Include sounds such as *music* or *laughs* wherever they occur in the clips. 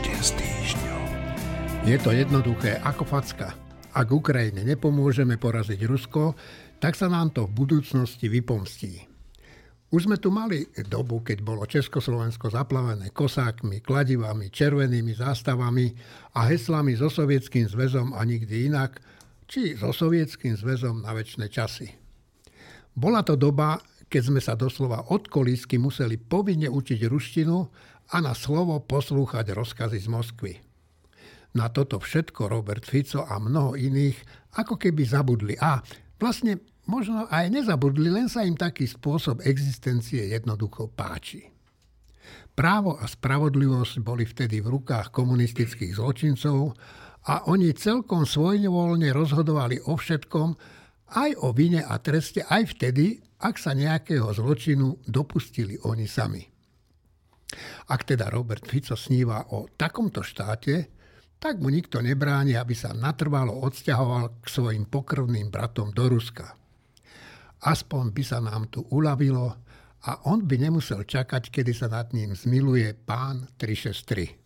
Týždeň s týždňom. Je to jednoduché ako facka. Ak Ukrajine nepomôžeme poraziť Rusko, tak sa nám to v budúcnosti vypomstí. Už sme tu mali dobu, keď bolo Československo zaplavené kosákmi, kladivami, červenými zástavami a heslami so Sovietským zväzom a nikdy inak, či so Sovietským zväzom na väčšie časy. Bola to doba, keď sme sa doslova od kolísky museli povinne učiť ruštinu a na slovo poslúchať rozkazy z Moskvy. Na toto všetko Robert Fico a mnoho iných ako keby zabudli. A vlastne možno aj nezabudli, len sa im taký spôsob existencie jednoducho páči. Právo a spravodlivosť boli vtedy v rukách komunistických zločincov a oni celkom svojnevoľne rozhodovali o všetkom, aj o vine a treste, aj vtedy, ak sa nejakého zločinu dopustili oni sami. Ak teda Robert Fico sníva o takomto štáte, tak mu nikto nebráni, aby sa natrvalo odsťahoval k svojim pokrvným bratom do Ruska aspoň by sa nám tu uľavilo a on by nemusel čakať, kedy sa nad ním zmiluje pán 363.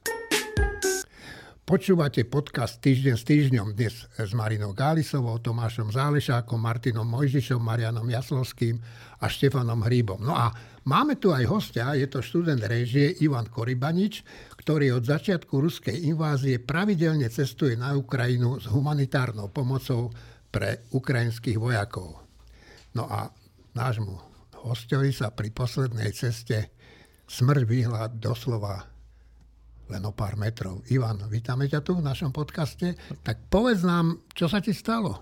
Počúvate podcast Týždeň s týždňom dnes s Marinou Gálisovou, Tomášom Zálešákom, Martinom Mojžišom, Marianom Jaslovským a Štefanom Hríbom. No a máme tu aj hostia, je to študent režie Ivan Koribanič, ktorý od začiatku ruskej invázie pravidelne cestuje na Ukrajinu s humanitárnou pomocou pre ukrajinských vojakov. No a nášmu hostovi sa pri poslednej ceste smrť vyhla doslova len o pár metrov. Ivan, vítame ťa tu v našom podcaste. Tak povedz nám, čo sa ti stalo?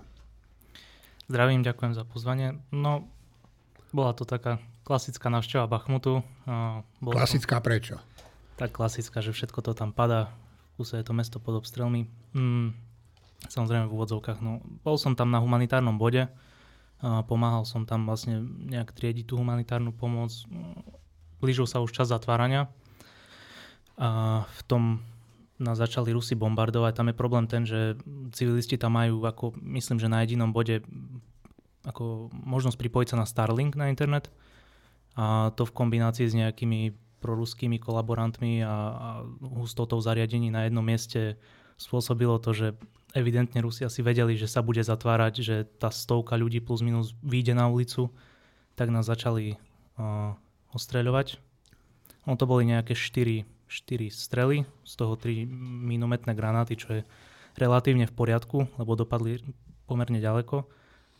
Zdravím, ďakujem za pozvanie. No, bola to taká klasická návšteva Bachmutu. Bolo klasická to, prečo? Tak klasická, že všetko to tam padá. Kúse je to mesto pod obstrelmi. Mm, samozrejme v úvodzovkách. No, bol som tam na humanitárnom bode, Pomáhal som tam vlastne nejak triediť tú humanitárnu pomoc. Blížil sa už čas zatvárania. A v tom nás začali Rusi bombardovať. Tam je problém ten, že civilisti tam majú, ako myslím, že na jedinom bode ako možnosť pripojiť sa na Starlink na internet. A to v kombinácii s nejakými proruskými kolaborantmi a, a hustotou zariadení na jednom mieste spôsobilo to, že evidentne Rusia si vedeli, že sa bude zatvárať, že tá stovka ľudí plus minus vyjde na ulicu, tak nás začali uh, ostreľovať. No to boli nejaké 4, 4 strely, z toho 3 minometné granáty, čo je relatívne v poriadku, lebo dopadli pomerne ďaleko.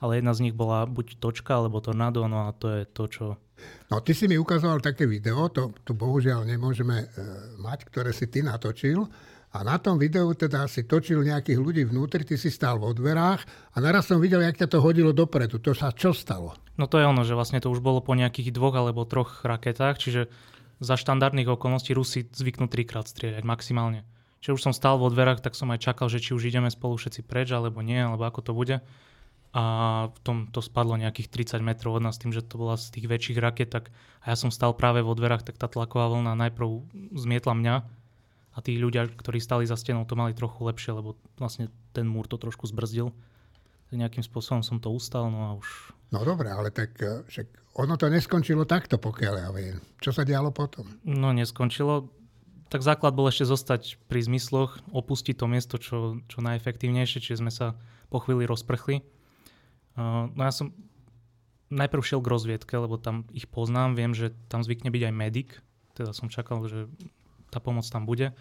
Ale jedna z nich bola buď točka, alebo tornádo, no a to je to, čo... No ty si mi ukazoval také video, to, to bohužiaľ nemôžeme e, mať, ktoré si ty natočil, a na tom videu teda si točil nejakých ľudí vnútri, ty si stál vo dverách a naraz som videl, jak ťa to hodilo dopredu. To sa čo stalo? No to je ono, že vlastne to už bolo po nejakých dvoch alebo troch raketách, čiže za štandardných okolností Rusi zvyknú trikrát strieľať maximálne. Čiže už som stál vo dverách, tak som aj čakal, že či už ideme spolu všetci preč, alebo nie, alebo ako to bude. A v tom to spadlo nejakých 30 metrov od nás, tým, že to bola z tých väčších raket, tak a ja som stal práve vo dverách, tak tá tlaková vlna najprv zmietla mňa, a tí ľudia, ktorí stali za stenou, to mali trochu lepšie, lebo vlastne ten múr to trošku zbrzdil. Nejakým spôsobom som to ustal, no a už... No dobre, ale tak eh, však ono to neskončilo takto, pokiaľ ja viem. Čo sa dialo potom? No neskončilo. Tak základ bol ešte zostať pri zmysloch, opustiť to miesto čo, čo najefektívnejšie, čiže sme sa po chvíli rozprchli. No ja som najprv šiel k rozviedke, lebo tam ich poznám, viem, že tam zvykne byť aj medic, teda som čakal, že tá pomoc tam bude.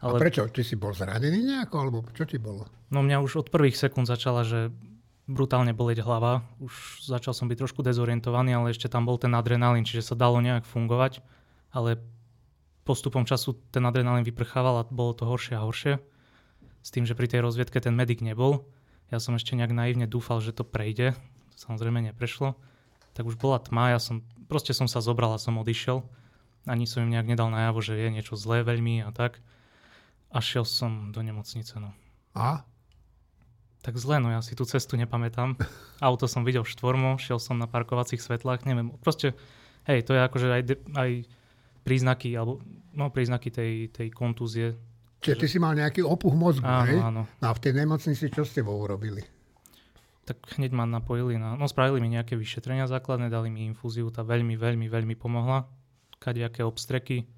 Ale... A prečo? Ty si bol zranený nejako, alebo čo ti bolo? No mňa už od prvých sekúnd začala, že brutálne boleť hlava. Už začal som byť trošku dezorientovaný, ale ešte tam bol ten adrenalín, čiže sa dalo nejak fungovať. Ale postupom času ten adrenalín vyprchával a bolo to horšie a horšie. S tým, že pri tej rozviedke ten medic nebol. Ja som ešte nejak naivne dúfal, že to prejde. To samozrejme neprešlo. Tak už bola tma, ja som, proste som sa zobral a som odišiel ani som im nejak nedal najavo, že je niečo zlé veľmi a tak. A šiel som do nemocnice. No. A? Tak zle, no ja si tú cestu nepamätám. *laughs* Auto som videl štvormo, šiel som na parkovacích svetlách, neviem. Proste, hej, to je akože aj, aj príznaky, alebo no príznaky tej, tej kontúzie. Čiže ty si mal nejaký opuch mozgu, áno, hej? Áno. No a v tej nemocnici čo ste tebou urobili? Tak hneď ma napojili na... No spravili mi nejaké vyšetrenia základné, dali mi infúziu, tá veľmi, veľmi, veľmi pomohla kadejaké obstreky.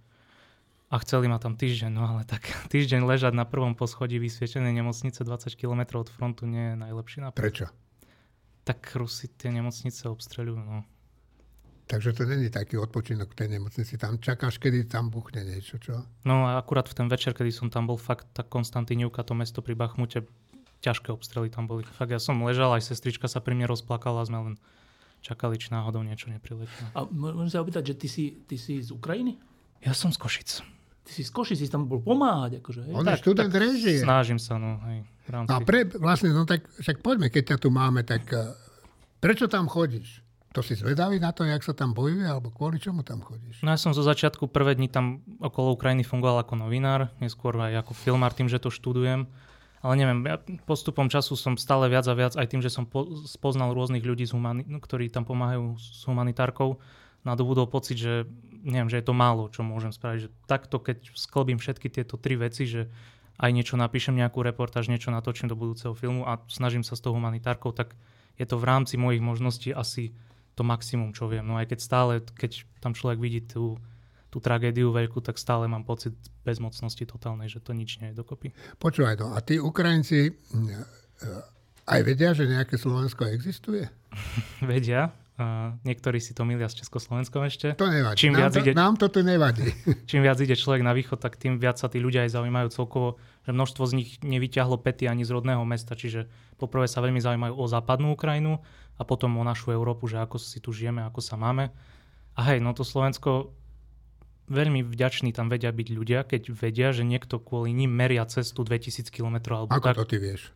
a chceli ma tam týždeň, no ale tak *laughs* týždeň ležať na prvom poschodí vysvietenej nemocnice 20 km od frontu nie je najlepší nápad. Prečo? Tak Rusi tie nemocnice obstreľujú, no. Takže to není taký odpočinok v tej nemocnici. Tam čakáš, kedy tam buchne niečo, čo? No a akurát v ten večer, kedy som tam bol, fakt tá Konstantinivka, to mesto pri Bachmute, ťažké obstrely tam boli. Fakt ja som ležal, aj sestrička sa pri mne rozplakala, sme len čakali, či náhodou niečo nepriletí. A môžem sa opýtať, že ty si, ty si z Ukrajiny? Ja som z Košic. Ty si z Košic, si tam bol pomáhať. Akože, hej? On je študent režie. Snažím sa, no. Hej, v rámci... A pre, vlastne, no tak však poďme, keď ťa tu máme, tak uh, prečo tam chodíš? To si zvedavý na to, jak sa tam bojuje, alebo kvôli čomu tam chodíš? No ja som zo začiatku prvé dni tam okolo Ukrajiny fungoval ako novinár, neskôr aj ako filmár tým, že to študujem. Ale neviem, ja postupom času som stále viac a viac, aj tým, že som po, spoznal rôznych ľudí, z humani- ktorí tam pomáhajú s humanitárkou, nadobudol pocit, že neviem, že je to málo, čo môžem spraviť. Že takto, keď sklbím všetky tieto tri veci, že aj niečo napíšem, nejakú reportáž, niečo natočím do budúceho filmu a snažím sa s tou humanitárkou, tak je to v rámci mojich možností asi to maximum, čo viem. No aj keď stále, keď tam človek vidí tú, tú tragédiu veľkú, tak stále mám pocit bezmocnosti totálnej, že to nič nie je dokopy. Počúvaj no, a tí Ukrajinci mm, aj vedia, že nejaké Slovensko existuje? *laughs* vedia. Uh, niektorí si to milia s Československom ešte. To nevadí. Čím nám, viac to, ide, nám to tu nevadí. *laughs* čím viac ide človek na východ, tak tým viac sa tí ľudia aj zaujímajú celkovo, že množstvo z nich nevyťahlo pety ani z rodného mesta, čiže poprvé sa veľmi zaujímajú o západnú Ukrajinu a potom o našu Európu, že ako si tu žijeme, ako sa máme. A hej, no to Slovensko, veľmi vďační tam vedia byť ľudia, keď vedia, že niekto kvôli ním meria cestu 2000 km. Alebo ako tak, to ty vieš?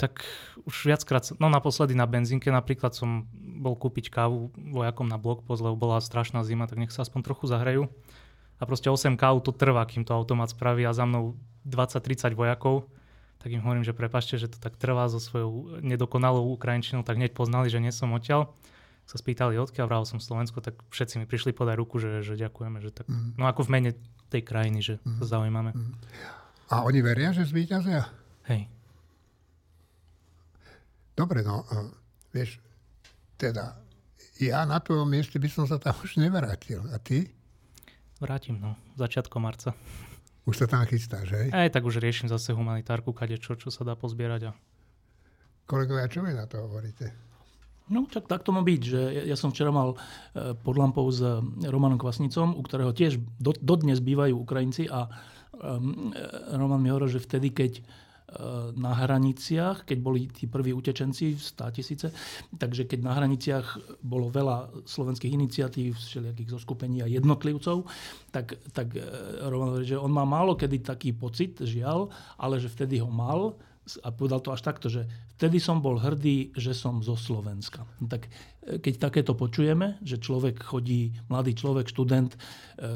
Tak už viackrát, no naposledy na benzínke napríklad som bol kúpiť kávu vojakom na blokpost, lebo bola strašná zima, tak nech sa aspoň trochu zahrejú. A proste 8 káv to trvá, kým to automat spraví a za mnou 20-30 vojakov tak im hovorím, že prepašte, že to tak trvá so svojou nedokonalou Ukrajinčinou, tak hneď poznali, že nie som odtiaľ. Sa spýtali, odkiaľ vral som Slovensko, tak všetci mi prišli podať ruku, že, že ďakujeme, že tak, mm. no ako v mene tej krajiny, že mm. sa zaujímame. Mm. A oni veria, že zvíťazia? Hej. Dobre, no, uh, vieš, teda, ja na tvojom mieste by som sa tam už nevrátil. A ty? Vrátim, no, začiatkom marca. Už sa tam chystáš, hej? Aj tak už riešim zase humanitárku, kade čo, čo sa dá pozbierať. A... Kolegovia, čo vy na to hovoríte? No, tak, tak to má byť, že ja, ja som včera mal e, pod lampou s e, Romanom Kvasnicom, u ktorého tiež do, dodnes bývajú Ukrajinci a um, Roman mi hovoril, že vtedy, keď na hraniciach, keď boli tí prví utečenci, 100 tisíce, takže keď na hraniciach bolo veľa slovenských iniciatív, všelijakých zoskupení a jednotlivcov, tak, tak e, Roman hovorí, že on má málo kedy taký pocit, žiaľ, ale že vtedy ho mal, a povedal to až takto, že vtedy som bol hrdý, že som zo Slovenska. No tak e, keď takéto počujeme, že človek chodí, mladý človek, študent, e,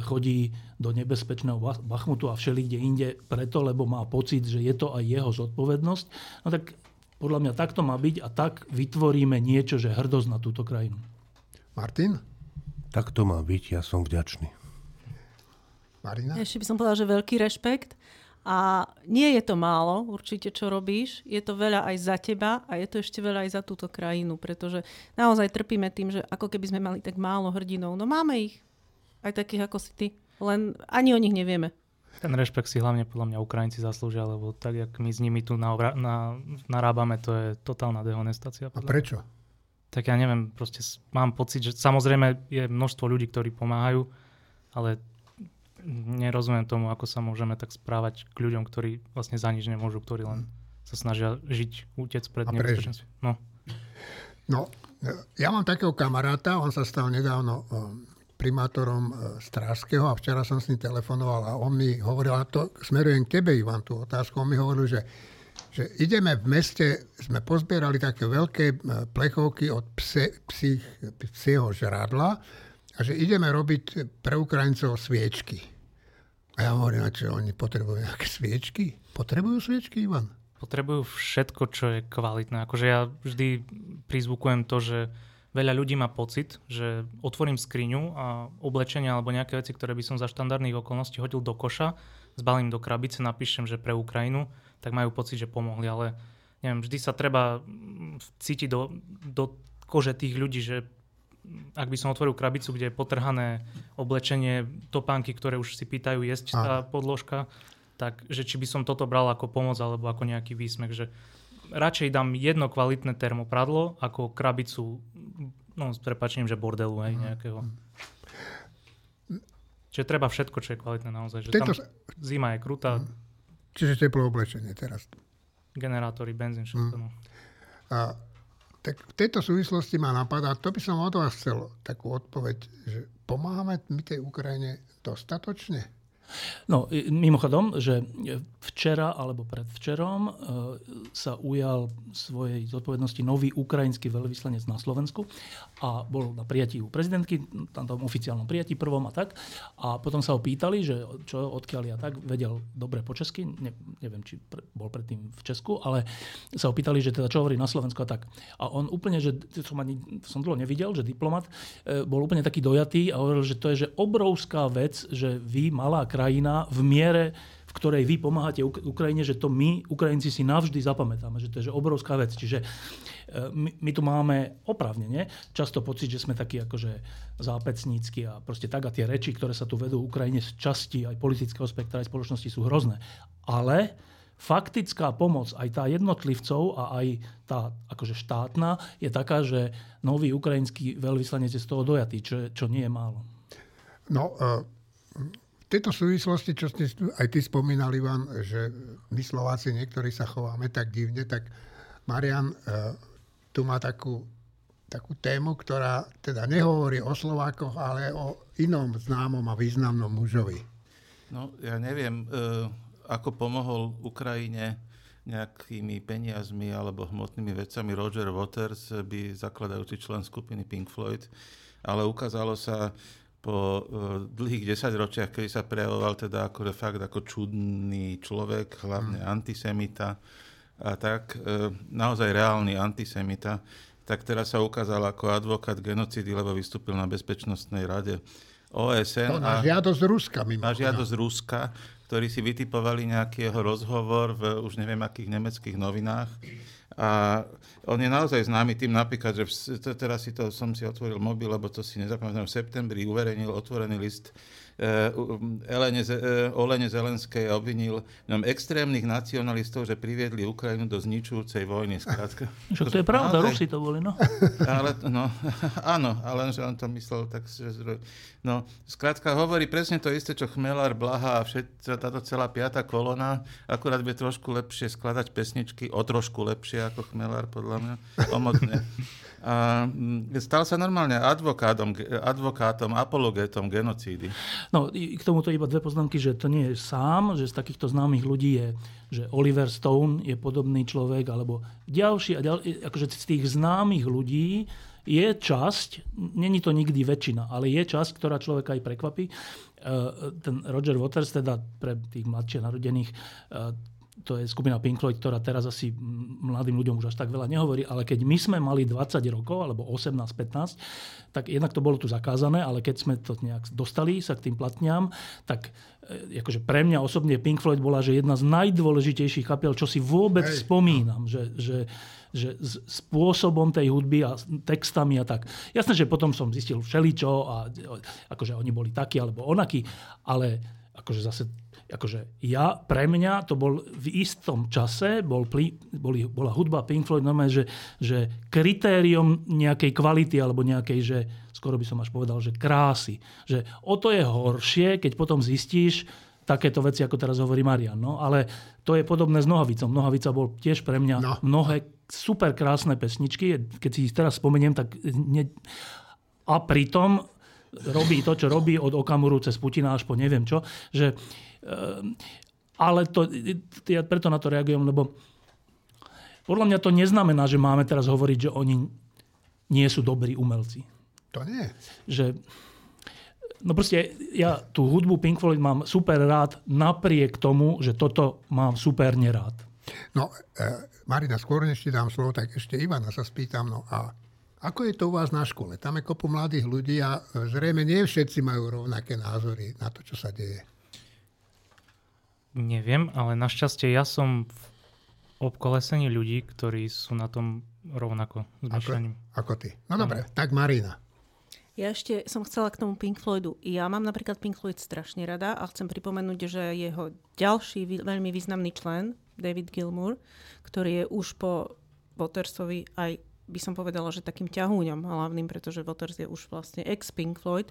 chodí do nebezpečného Bachmutu a všelikde inde preto, lebo má pocit, že je to aj jeho zodpovednosť, no tak podľa mňa takto má byť a tak vytvoríme niečo, že hrdosť na túto krajinu. Martin? Tak to má byť, ja som vďačný. Marina? Ešte by som povedala, že veľký rešpekt. A nie je to málo, určite, čo robíš. Je to veľa aj za teba a je to ešte veľa aj za túto krajinu, pretože naozaj trpíme tým, že ako keby sme mali tak málo hrdinov. No máme ich, aj takých ako si ty, len ani o nich nevieme. Ten rešpekt si hlavne podľa mňa Ukrajinci zaslúžia, lebo tak, jak my s nimi tu na, na, narábame, to je totálna dehonestácia. A prečo? Tak ja neviem, proste mám pocit, že samozrejme je množstvo ľudí, ktorí pomáhajú, ale nerozumiem tomu, ako sa môžeme tak správať k ľuďom, ktorí vlastne za nič nemôžu, ktorí len sa snažia žiť, utec pred nebezpečenstvom. No. no, ja mám takého kamaráta, on sa stal nedávno primátorom e, Strážského a včera som s ním telefonoval a on mi hovoril, a to smerujem k tebe, Ivan, tú otázku, on mi hovoril, že, že ideme v meste, sme pozbierali také veľké e, plechovky od pse, psích, psieho žradla a že ideme robiť pre Ukrajincov sviečky. A ja hovorím, a čo oni potrebujú nejaké sviečky? Potrebujú sviečky, Ivan? Potrebujú všetko, čo je kvalitné. Akože ja vždy prizvukujem to, že veľa ľudí má pocit, že otvorím skriňu a oblečenia alebo nejaké veci, ktoré by som za štandardných okolností hodil do koša, zbalím do krabice, napíšem, že pre Ukrajinu, tak majú pocit, že pomohli. Ale neviem, vždy sa treba cítiť do, do kože tých ľudí, že ak by som otvoril krabicu, kde je potrhané oblečenie, topánky, ktoré už si pýtajú jesť tá podložka, tak že či by som toto bral ako pomoc alebo ako nejaký výsmech, že radšej dám jedno kvalitné termopradlo ako krabicu, no s prepačením, že bordelu hej, nejakého. Čiže treba všetko, čo je kvalitné naozaj. Že Tento... tam zima je krutá, Čiže teplé oblečenie teraz. generátory, benzín, všetko. No. A tak v tejto súvislosti ma napadá, to by som od vás chcel takú odpoveď, že pomáhame my tej Ukrajine dostatočne? No, mimochodom, že včera alebo predvčerom e, sa ujal svojej zodpovednosti nový ukrajinský veľvyslanec na Slovensku a bol na prijatí u prezidentky, tam tom oficiálnom prijatí prvom a tak. A potom sa ho pýtali, že čo, odkiaľ ja tak, vedel dobre po česky, ne, neviem, či pre, bol predtým v Česku, ale sa ho pýtali, že teda čo hovorí na Slovensku a tak. A on úplne, že som, ani, som dlho nevidel, že diplomat e, bol úplne taký dojatý a hovoril, že to je že obrovská vec, že vy, malá v miere, v ktorej vy pomáhate Uk- Ukrajine, že to my, Ukrajinci, si navždy zapamätáme, že to je že obrovská vec. Čiže e, my, my tu máme oprávnene často pocit, že sme takí akože zápecnícky a proste tak a tie reči, ktoré sa tu vedú Ukrajine z časti aj politického spektra, aj spoločnosti sú hrozné. Ale faktická pomoc, aj tá jednotlivcov a aj tá akože štátna, je taká, že nový ukrajinský veľvyslanec je z toho dojatý, čo, čo nie je málo. No, v tejto súvislosti, čo ste aj ty spomínal, Ivan, že my Slováci niektorí sa chováme tak divne, tak Marian e, tu má takú, takú tému, ktorá teda nehovorí o Slovákoch, ale o inom známom a významnom mužovi. No, ja neviem, e, ako pomohol Ukrajine nejakými peniazmi alebo hmotnými vecami Roger Waters, by zakladajúci člen skupiny Pink Floyd, ale ukázalo sa po e, dlhých desaťročiach, kedy sa prejavoval teda akože fakt ako čudný človek, hlavne antisemita a tak, e, naozaj reálny antisemita, tak teraz sa ukázal ako advokát genocidy, lebo vystúpil na Bezpečnostnej rade OSN. To na a- žiadosť Ruska mimo. na žiadosť Ruska, ktorí si vytipovali nejaký jeho rozhovor v už neviem akých nemeckých novinách. A on je naozaj známy tým napríklad, že v, teraz si to, som si otvoril mobil, lebo to si nezapamätám, v septembri uverejnil otvorený list Elene, Ze- eh, Olene Zelenskej a obvinil ňom extrémnych nacionalistov, že priviedli Ukrajinu do zničujúcej vojny. Skrátka. *laughs* Však to je pravda, Rusi to boli, no. *laughs* ale, no, *laughs* áno, ale že on to myslel tak, že... No, skrátka hovorí presne to isté, čo Chmelár, Blaha a všet, táto celá piata kolona, akurát bude trošku lepšie skladať pesničky, o trošku lepšie ako Chmelár, podľa mňa, omotne. A mm, stal sa normálne advokátom, advokátom, apologetom genocídy. No, k tomuto iba dve poznámky, že to nie je sám, že z takýchto známych ľudí je, že Oliver Stone je podobný človek, alebo ďalší a ďalší, akože z tých známych ľudí je časť, není to nikdy väčšina, ale je časť, ktorá človeka aj prekvapí. E, Ten Roger Waters, teda pre tých mladšie narodených, e, to je skupina Pink Floyd, ktorá teraz asi mladým ľuďom už až tak veľa nehovorí, ale keď my sme mali 20 rokov, alebo 18-15, tak jednak to bolo tu zakázané, ale keď sme to nejak dostali sa k tým platňám, tak akože pre mňa osobne Pink Floyd bola že jedna z najdôležitejších kapiel, čo si vôbec Hej. spomínam, že, že, že s spôsobom tej hudby a textami a tak. Jasné, že potom som zistil všeličo a e, akože oni boli takí alebo onakí, ale akože zase akože ja, pre mňa to bol v istom čase, bol, boli, bola hudba Pink Floyd normálne, že, že kritérium nejakej kvality alebo nejakej, že skoro by som až povedal, že krásy. Že o to je horšie, keď potom zistíš takéto veci, ako teraz hovorí Marian. No, ale to je podobné s Nohavicom. Nohavica bol tiež pre mňa No. mnohé super krásne pesničky. Keď si ich teraz spomeniem, tak ne... a pritom robí to, čo robí od Okamuru cez Putina až po neviem čo, že ale to, ja preto na to reagujem, lebo podľa mňa to neznamená, že máme teraz hovoriť, že oni nie sú dobrí umelci. To nie. Že, no proste ja tú hudbu Pink Floyd mám super rád napriek tomu, že toto mám super nerád. No, e, Marina, skôr než ti dám slovo, tak ešte Ivana sa spýtam, no a ako je to u vás na škole? Tam je kopu mladých ľudí a e, zrejme nie všetci majú rovnaké názory na to, čo sa deje. Neviem, ale našťastie ja som v obkolesení ľudí, ktorí sú na tom rovnako s Ako, myšlením. ako ty. No dobre, tak Marina. Ja ešte som chcela k tomu Pink Floydu. Ja mám napríklad Pink Floyd strašne rada a chcem pripomenúť, že jeho ďalší veľmi významný člen, David Gilmour, ktorý je už po Watersovi aj by som povedala, že takým ťahúňom hlavným, pretože Waters je už vlastne ex-Pink Floyd,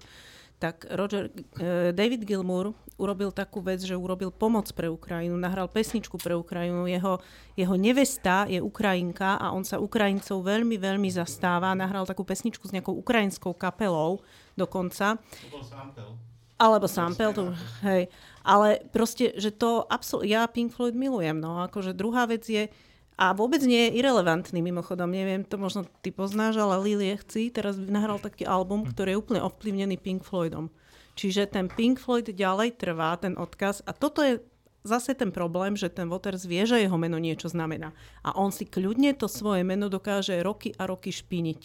tak Roger, uh, David Gilmour urobil takú vec, že urobil pomoc pre Ukrajinu, nahral pesničku pre Ukrajinu. Jeho, jeho nevesta je Ukrajinka a on sa Ukrajincov veľmi, veľmi zastáva. Nahral takú pesničku s nejakou ukrajinskou kapelou dokonca. To bol sample. Alebo sample, to, hej. Ale proste, že to absol- ja Pink Floyd milujem, no akože druhá vec je, a vôbec nie je irrelevantný mimochodom, neviem, to možno ty poznáš, ale Lily Chci teraz nahral taký album, Hm. ktorý je úplne ovplyvnený Pink Floydom. Čiže ten Pink Floyd ďalej trvá, ten odkaz. A toto je zase ten problém, že ten Waters vie, že jeho meno niečo znamená. A on si kľudne to svoje meno dokáže roky a roky špiniť.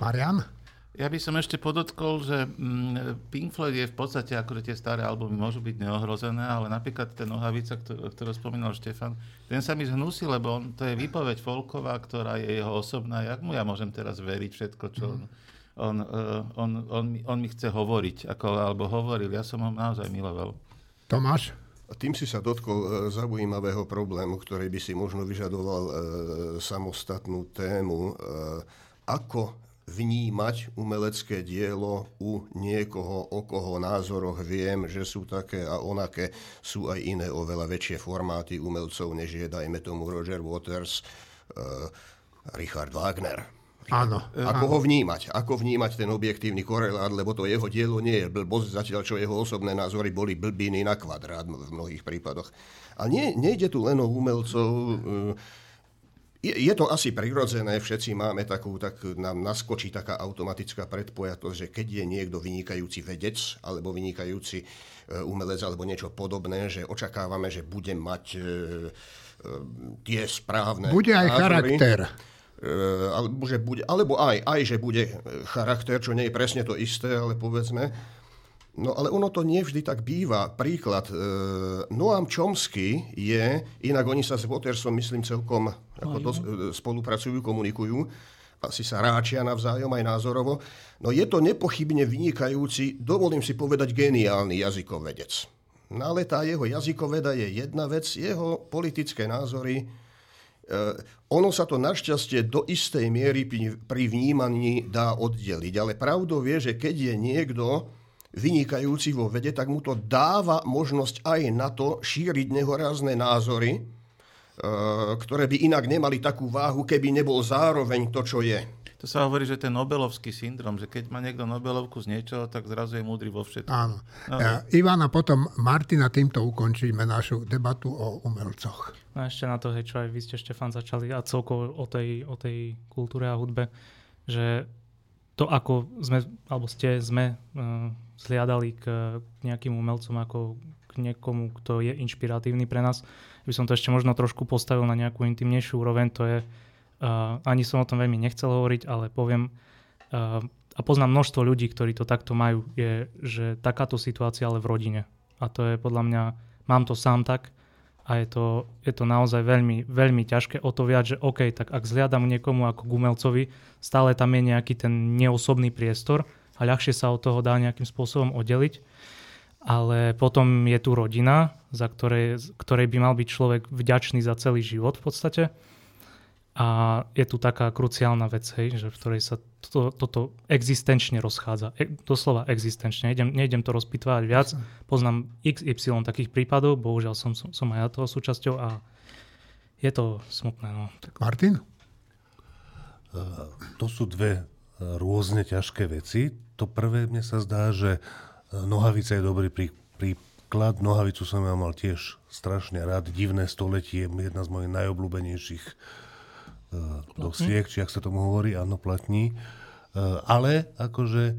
Marian? Ja by som ešte podotkol, že mm, Pink Floyd je v podstate, ako tie staré albumy môžu byť neohrozené, ale napríklad ten Nohavica, ktorú, ktorú spomínal Štefan, ten sa mi zhnusí, lebo on, to je výpoveď folková, ktorá je jeho osobná. Jak mu ja môžem teraz veriť všetko, čo on, on, uh, on, on, mi- on mi chce hovoriť, ako, alebo hovoril. Ja som ho naozaj miloval. Tomáš? A tým si sa dotkol e, zaujímavého problému, ktorý by si možno vyžadoval e, samostatnú tému. E, ako vnímať umelecké dielo u niekoho, o koho názoroch viem, že sú také a onaké. Sú aj iné oveľa väčšie formáty umelcov, než je, dajme tomu, Roger Waters, e, Richard Wagner. Áno. Ako ho vnímať? Ako vnímať ten objektívny korelát, lebo to jeho dielo nie je blbosť, zatiaľ čo jeho osobné názory boli blbiny na kvadrát v mnohých prípadoch. A nie, nejde tu len o umelcov. eh, Je, je to asi prirodzené, všetci máme takú, tak nám naskočí taká automatická predpojatosť, že keď je niekto vynikajúci vedec alebo vynikajúci eh, umelec alebo niečo podobné, že očakávame, že bude mať eh, eh, tie správne Bude aj názory. charakter. E, alebo, že bude, alebo aj, aj, že bude e, charakter, čo nie je presne to isté, ale povedzme. No ale ono to nie vždy tak býva. Príklad, e, Noam Chomsky je, inak oni sa s Watersom, myslím, celkom ako dos, e, spolupracujú, komunikujú, asi sa ráčia navzájom aj názorovo. No je to nepochybne vynikajúci, dovolím si povedať, geniálny jazykovedec. No ale tá jeho jazykoveda je jedna vec, jeho politické názory Eh, ono sa to našťastie do istej miery pri, pri vnímaní dá oddeliť, ale pravdou je, že keď je niekto vynikajúci vo vede, tak mu to dáva možnosť aj na to šíriť nehorázne názory, eh, ktoré by inak nemali takú váhu, keby nebol zároveň to, čo je. To sa hovorí, že ten Nobelovský syndrom, že keď má niekto Nobelovku z niečoho, tak zrazu je múdry vo všetkom. Áno. No. E, Ivana, potom Martina, týmto ukončíme našu debatu o umelcoch. No a ešte na to, hej, čo aj vy ste, Štefan, začali a celkovo o tej, o tej kultúre a hudbe, že to, ako sme, alebo ste, sme uh, zliadali k nejakým umelcom ako k niekomu, kto je inšpiratívny pre nás, by som to ešte možno trošku postavil na nejakú intimnejšiu úroveň, to je, uh, ani som o tom veľmi nechcel hovoriť, ale poviem, uh, a poznám množstvo ľudí, ktorí to takto majú, je, že takáto situácia ale v rodine. A to je podľa mňa, mám to sám tak, a je to, je to naozaj veľmi, veľmi ťažké. O to viac, že OK, tak ak zliadam niekomu ako gumelcovi, stále tam je nejaký ten neosobný priestor a ľahšie sa od toho dá nejakým spôsobom oddeliť. Ale potom je tu rodina, za ktorej, ktorej by mal byť človek vďačný za celý život v podstate. A je tu taká kruciálna vec, hej, že v ktorej sa toto, toto existenčne rozchádza. E, doslova existenčne. Nejdem, nejdem to rozpitvať viac. Poznám XY takých prípadov, bohužiaľ som, som, som aj ja toho súčasťou a je to smutné. No. Tak, Martin? To sú dve e, rôzne ťažké veci. To prvé mne sa zdá, že e, nohavica je dobrý prí, príklad. Nohavicu som ja mal tiež strašne rád. Divné stoletie, jedna z mojich najobľúbenejších uh, dosiek, či ak sa tomu hovorí, áno, platní. Uh, ale akože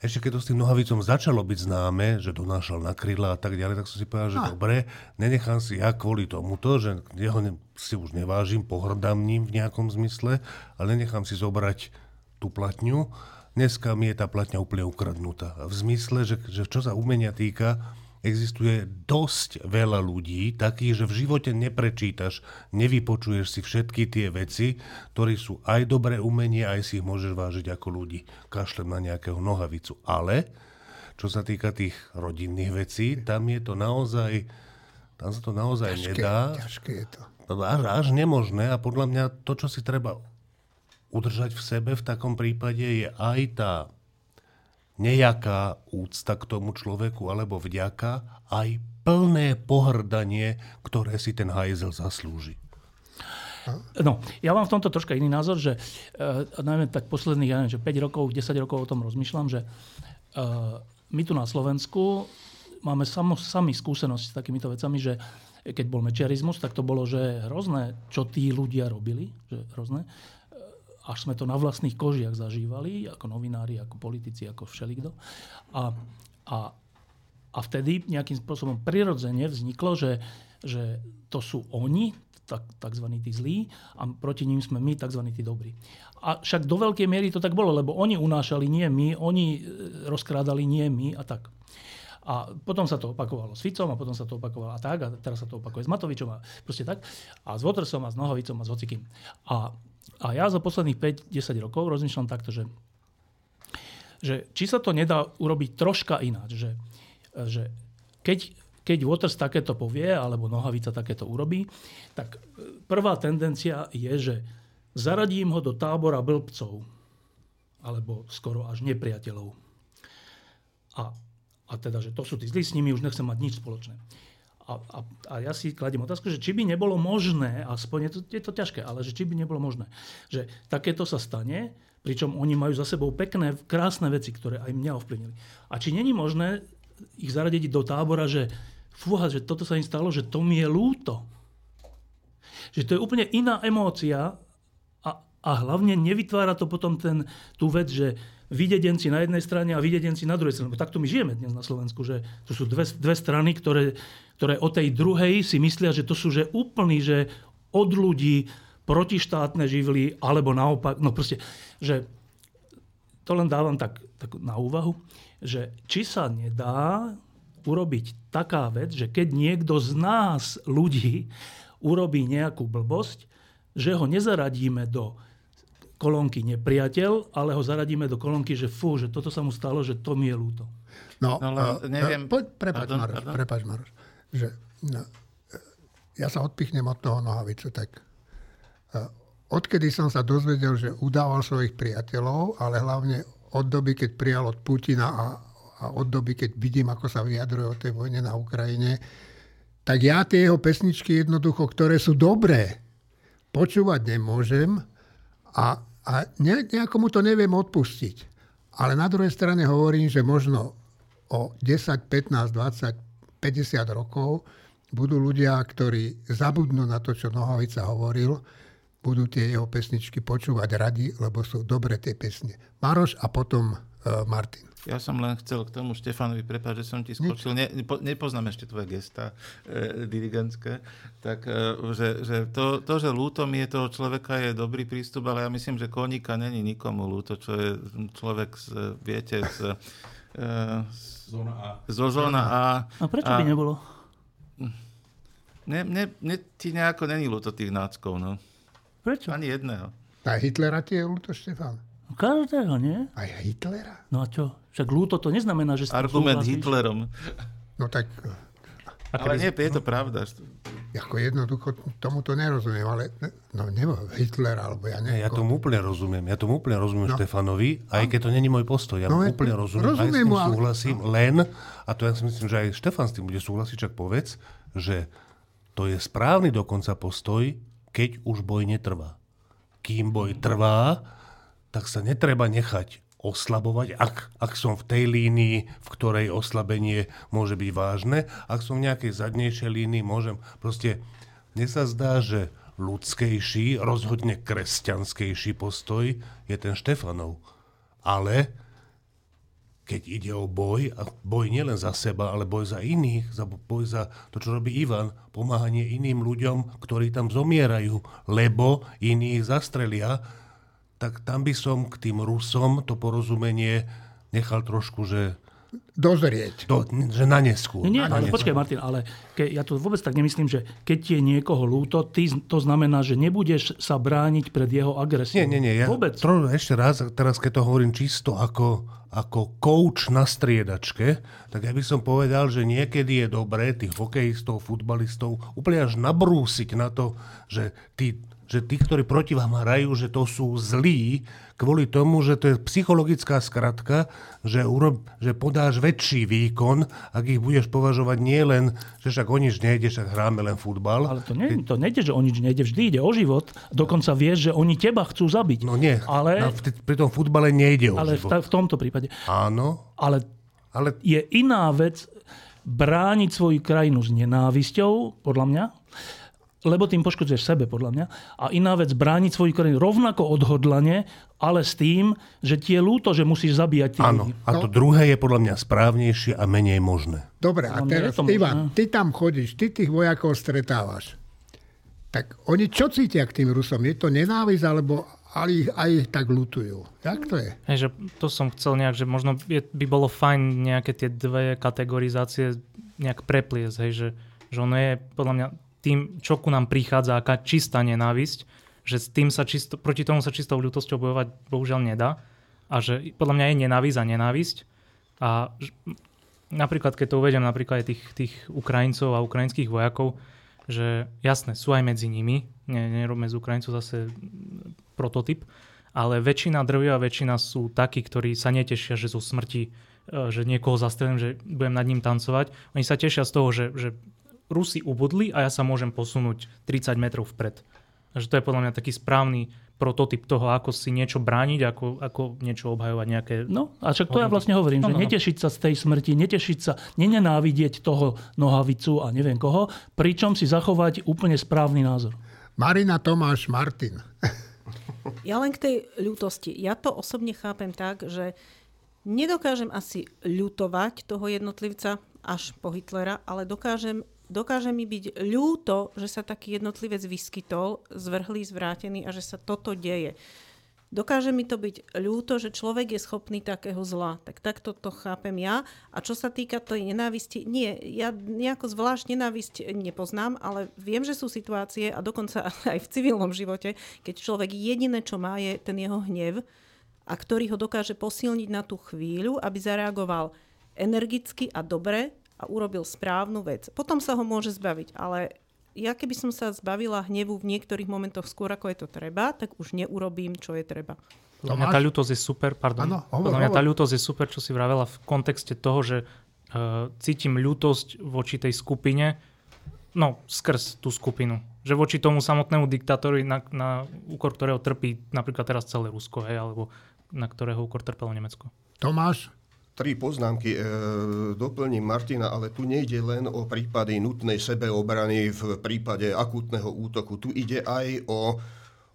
ešte keď to s tým nohavicom začalo byť známe, že donášal na kryla a tak ďalej, tak som si povedal, že dobre, nenechám si ja kvôli tomuto, že jeho ne, si už nevážim, pohrdám ním v nejakom zmysle, ale nenechám si zobrať tú platňu. Dneska mi je tá platňa úplne ukradnutá. V zmysle, že, že čo sa umenia týka, existuje dosť veľa ľudí, takých, že v živote neprečítaš, nevypočuješ si všetky tie veci, ktorí sú aj dobré umenie, aj si ich môžeš vážiť ako ľudí. Kašlem na nejakého nohavicu. Ale, čo sa týka tých rodinných vecí, tam je to naozaj, tam sa to naozaj ťažké, nedá. ťažké je to. Až, až nemožné a podľa mňa to, čo si treba udržať v sebe v takom prípade je aj tá nejaká úcta k tomu človeku alebo vďaka, aj plné pohrdanie, ktoré si ten hajzel zaslúži. No, ja mám v tomto troška iný názor, že uh, najmä tak posledných, ja neviem, že 5 rokov, 10 rokov o tom rozmýšľam, že uh, my tu na Slovensku máme samo, sami skúsenosť s takýmito vecami, že keď bol mečiarizmus, tak to bolo, že hrozné, čo tí ľudia robili, že hrozné až sme to na vlastných kožiach zažívali, ako novinári, ako politici, ako všelikto. A, a, a vtedy nejakým spôsobom prirodzene vzniklo, že, že to sú oni, tak, tzv. tí zlí, a proti ním sme my, tzv. tí dobrí. A však do veľkej miery to tak bolo, lebo oni unášali, nie my, oni e, rozkrádali, nie my a tak. A potom sa to opakovalo s Ficom a potom sa to opakovalo a tak a teraz sa to opakuje s Matovičom a proste tak. A s Watersom a s Nohovicom a s hocikým. A a ja za posledných 5-10 rokov rozmýšľam takto, že, že či sa to nedá urobiť troška ináč. Že, že keď, keď Waters takéto povie, alebo Nohavica takéto urobí, tak prvá tendencia je, že zaradím ho do tábora blbcov, alebo skoro až nepriateľov. A, a teda, že to sú tí zlí, s nimi už nechcem mať nič spoločné. A, a, ja si kladím otázku, že či by nebolo možné, aspoň je to, je to ťažké, ale že či by nebolo možné, že takéto sa stane, pričom oni majú za sebou pekné, krásne veci, ktoré aj mňa ovplyvnili. A či není možné ich zaradiť do tábora, že fúha, že toto sa im stalo, že to mi je lúto. Že to je úplne iná emócia a, a hlavne nevytvára to potom ten, tú vec, že videdenci na jednej strane a videdenci na druhej strane. Lebo takto my žijeme dnes na Slovensku, že to sú dve, dve strany, ktoré, ktoré o tej druhej si myslia, že to sú že úplný, že od ľudí protištátne živly, alebo naopak, no proste, že to len dávam tak, tak na úvahu, že či sa nedá urobiť taká vec, že keď niekto z nás ľudí urobí nejakú blbosť, že ho nezaradíme do kolónky nepriateľ, ale ho zaradíme do kolónky, že fú, že toto sa mu stalo, že to mi je ľúto. No, no uh, neviem. Poď, prepač, pardon, Maroš, pardon. prepač, Maroš. Že, no, ja sa odpichnem od toho nohavicu, tak uh, odkedy som sa dozvedel, že udával svojich priateľov, ale hlavne od doby, keď prijal od Putina a, a od doby, keď vidím, ako sa vyjadruje o tej vojne na Ukrajine, tak ja tie jeho pesničky jednoducho, ktoré sú dobré, počúvať nemôžem a a ne, nejako mu to neviem odpustiť. Ale na druhej strane hovorím, že možno o 10, 15, 20, 50 rokov budú ľudia, ktorí zabudnú na to, čo Nohavica hovoril, budú tie jeho pesničky počúvať radi, lebo sú dobre tie pesne. Maroš a potom uh, Martin. Ja som len chcel k tomu Štefanovi, prepáč, že som ti skočil. Ne, nepo, nepoznám ešte tvoje gesta e, dirigentské. Tak, e, že, že to, to, že lúto mi je toho človeka je dobrý prístup, ale ja myslím, že koníka není nikomu lúto, čo je človek, z, viete, z, e, zóna A. Zo zóna A. A prečo a, by nebolo? Ne, ne, ne, ti nejako není lúto tých náckov, no. Prečo? Ani jedného. A Hitlera ti je lúto, Štefan? Každého, nie? Aj Hitlera? No a čo? Však ľúto to neznamená, že... Argument Hitlerom. No tak... Ale nie, je to pravda. Ako jednoducho tomu to nerozumiem, ale no nebo Hitler, alebo ja neviem. Ja tomu úplne rozumiem. Ja tomu úplne rozumiem no. Štefanovi, aj keď to není môj postoj. Ja no, úplne rozumiem. rozumiem. Aj s tým ale... súhlasím, len, a to ja si myslím, že aj Štefan s tým bude súhlasiť, čak povedz, že to je správny dokonca postoj, keď už boj netrvá. Kým boj trvá, tak sa netreba nechať oslabovať, ak, ak som v tej línii, v ktorej oslabenie môže byť vážne. Ak som v nejakej zadnejšej línii, môžem proste... Mne sa zdá, že ľudskejší, rozhodne kresťanskejší postoj je ten Štefanov. Ale keď ide o boj, a boj nielen za seba, ale boj za iných, za boj za to, čo robí Ivan, pomáhanie iným ľuďom, ktorí tam zomierajú, lebo iní ich zastrelia, tak tam by som k tým Rusom to porozumenie nechal trošku, že dozrieť. To, že na neskôr. Nie, nie, Na ale neskôr. počkaj Martin, ale ke, ja to vôbec tak nemyslím, že keď je niekoho lúto, ty, to znamená, že nebudeš sa brániť pred jeho agresiou. Nie, nie, nie. Ja Vôbec. Tro, ešte raz, teraz keď to hovorím čisto ako, ako coach na striedačke, tak ja by som povedal, že niekedy je dobré tých hokejistov, futbalistov úplne až nabrúsiť na to, že tí, že tí, ktorí proti vám hrajú, že to sú zlí, kvôli tomu, že to je psychologická skratka, že, urob, že podáš väčší výkon, ak ich budeš považovať nie len, že však o nič nejde, však hráme len futbal. Ale to, nie, to nejde, že o nič nejde. Vždy ide o život. Dokonca vieš, že oni teba chcú zabiť. No nie, Ale, na, v, pri tom futbale nejde o ale v, život. ta- v tomto prípade. Áno, Ale ale je iná vec brániť svoju krajinu s nenávisťou, podľa mňa, lebo tým poškodzuješ sebe, podľa mňa. A iná vec brániť svoju krajinu rovnako odhodlane, ale s tým, že ti je ľúto, že musíš zabíjať tých Áno, a to druhé je podľa mňa správnejšie a menej možné. Dobre, a No, teraz, to možné. Ivan, ty tam chodíš, ty tých vojakov stretávaš. Tak oni čo cítia k tým Rusom? Je to nenávisť, alebo ale ich aj tak lutujú? Jak to je? Hej, že to som chcel nejak, že možno je, by bolo fajn nejaké tie dve kategorizácie nejak prepliesť, hej, že, že ono je podľa mňa tým, čo ku nám prichádza, aká čistá nenávisť, že s tým sa čisto, proti tomu sa čistou ľutosťou bojovať bohužiaľ nedá a že podľa mňa je nenávisť a nenávisť a napríklad, keď to uvedem napríklad aj tých, tých Ukrajincov a ukrajinských vojakov, že jasné, sú aj medzi nimi, ne, nerobme z Ukrajincov zase prototyp, ale väčšina, drvivá väčšina sú takí, ktorí sa netešia, že zo smrti, e, že niekoho zastrelím, že budem nad ním tancovať. Oni sa tešia z toho, že, že Rusi ubudli a ja sa môžem posunúť 30 metrov vpred. Takže to je podľa mňa taký správny prototyp toho, ako si niečo brániť, ako, ako niečo obhajovať nejaké... No, a však to ja vlastne hovorím, No, že no, no. netešiť sa z tej smrti, netešiť sa, nenenávidieť toho nohavicu a neviem koho, pričom si zachovať úplne správny názor. Marina Tomáš Martin. *laughs* Ja len k tej ľútosti. Ja to osobne chápem tak, že nedokážem asi ľutovať toho jednotlivca až po Hitlera, ale dokážem, dokáže mi byť ľúto, že sa taký jednotlivec vyskytol, zvrhlý, zvrátený a že sa toto deje. Dokáže mi to byť ľúto, že človek je schopný takého zla. Tak takto to chápem ja. A čo sa týka tej nenávisti, nie, ja nejako zvlášť nenávisť nepoznám, ale viem, že sú situácie a dokonca *laughs* aj v civilnom živote, keď človek jediné, čo má, je ten jeho hnev a ktorý ho dokáže posilniť na tú chvíľu, aby zareagoval energicky a dobre a urobil správnu vec. Potom sa ho môže zbaviť, ale ja keby som sa zbavila hnevu v niektorých momentoch skôr, ako je to treba, tak už neurobím, čo je treba. Podľa mňa Tomáš? tá ľútosť je super, pardon. Áno, hovor, Podľa mňa tá ľútosť je super, čo si vravela v kontexte toho, že uh, cítim ľútosť voči tej skupine, no skrz tú skupinu. Že voči tomu samotnému diktátorovi, na, na úkor ktorého trpí napríklad teraz celé Rusko, hej, alebo na ktorého úkor trpelo Nemecko. Tomáš? Tri poznámky. E, doplním Martina, ale tu nejde len o prípady nutnej sebeobrany v prípade akútneho útoku. Tu ide aj o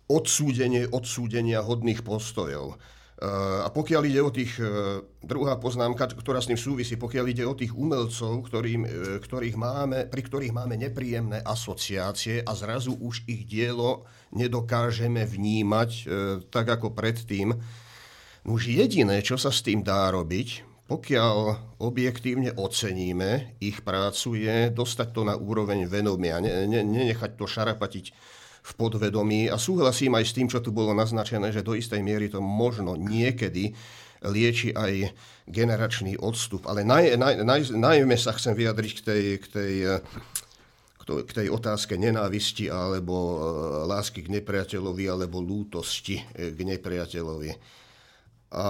odsúdenie odsúdenia hodných postojov. E, a pokiaľ ide o tých, e, druhá poznámka, ktorá s tým súvisí, pokiaľ ide o tých umelcov, ktorým, e, ktorých máme, pri ktorých máme nepríjemné asociácie a zrazu už ich dielo nedokážeme vnímať tak ako predtým, No Už jediné, čo sa s tým dá robiť, pokiaľ objektívne oceníme ich prácu, je dostať to na úroveň vedomia, ne, ne, nenechať to šarapatiť v podvedomí. A súhlasím aj s tým, čo tu bolo naznačené, že do istej miery to možno niekedy lieči aj generačný odstup. Ale naj, naj, naj, najmä sa chcem vyjadriť k tej, k tej k tej otázke nenávisti alebo e, lásky k nepriateľovi alebo lútosti e, k nepriateľovi. A,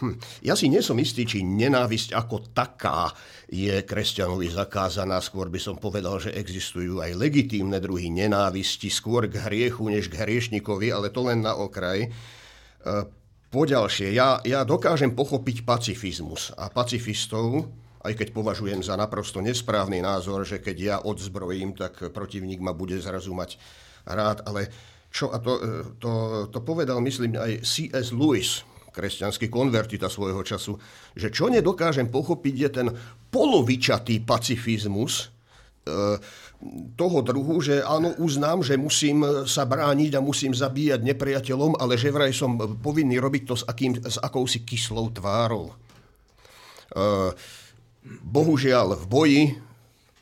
hm, ja si nie som istý, či nenávisť ako taká je kresťanovi zakázaná. Skôr by som povedal, že existujú aj legitímne druhy nenávisti, skôr k hriechu než k hriešnikovi, ale to len na okraj. E, Poďalšie, ja, ja dokážem pochopiť pacifizmus a pacifistov, aj keď považujem za naprosto nesprávny názor, že keď ja odzbrojím, tak protivník ma bude zrazu mať rád, ale čo, a to, e, to, to povedal, myslím, aj C.S. Lewis, kresťanský konvertita svojho času, že čo nedokážem pochopiť je ten polovičatý pacifizmus, e, toho druhu, že áno, uznám, že musím sa brániť a musím zabíjať nepriateľom, ale že vraj som povinný robiť to s, akým, s akousi kyslou tvárou. bohužiaľ v boji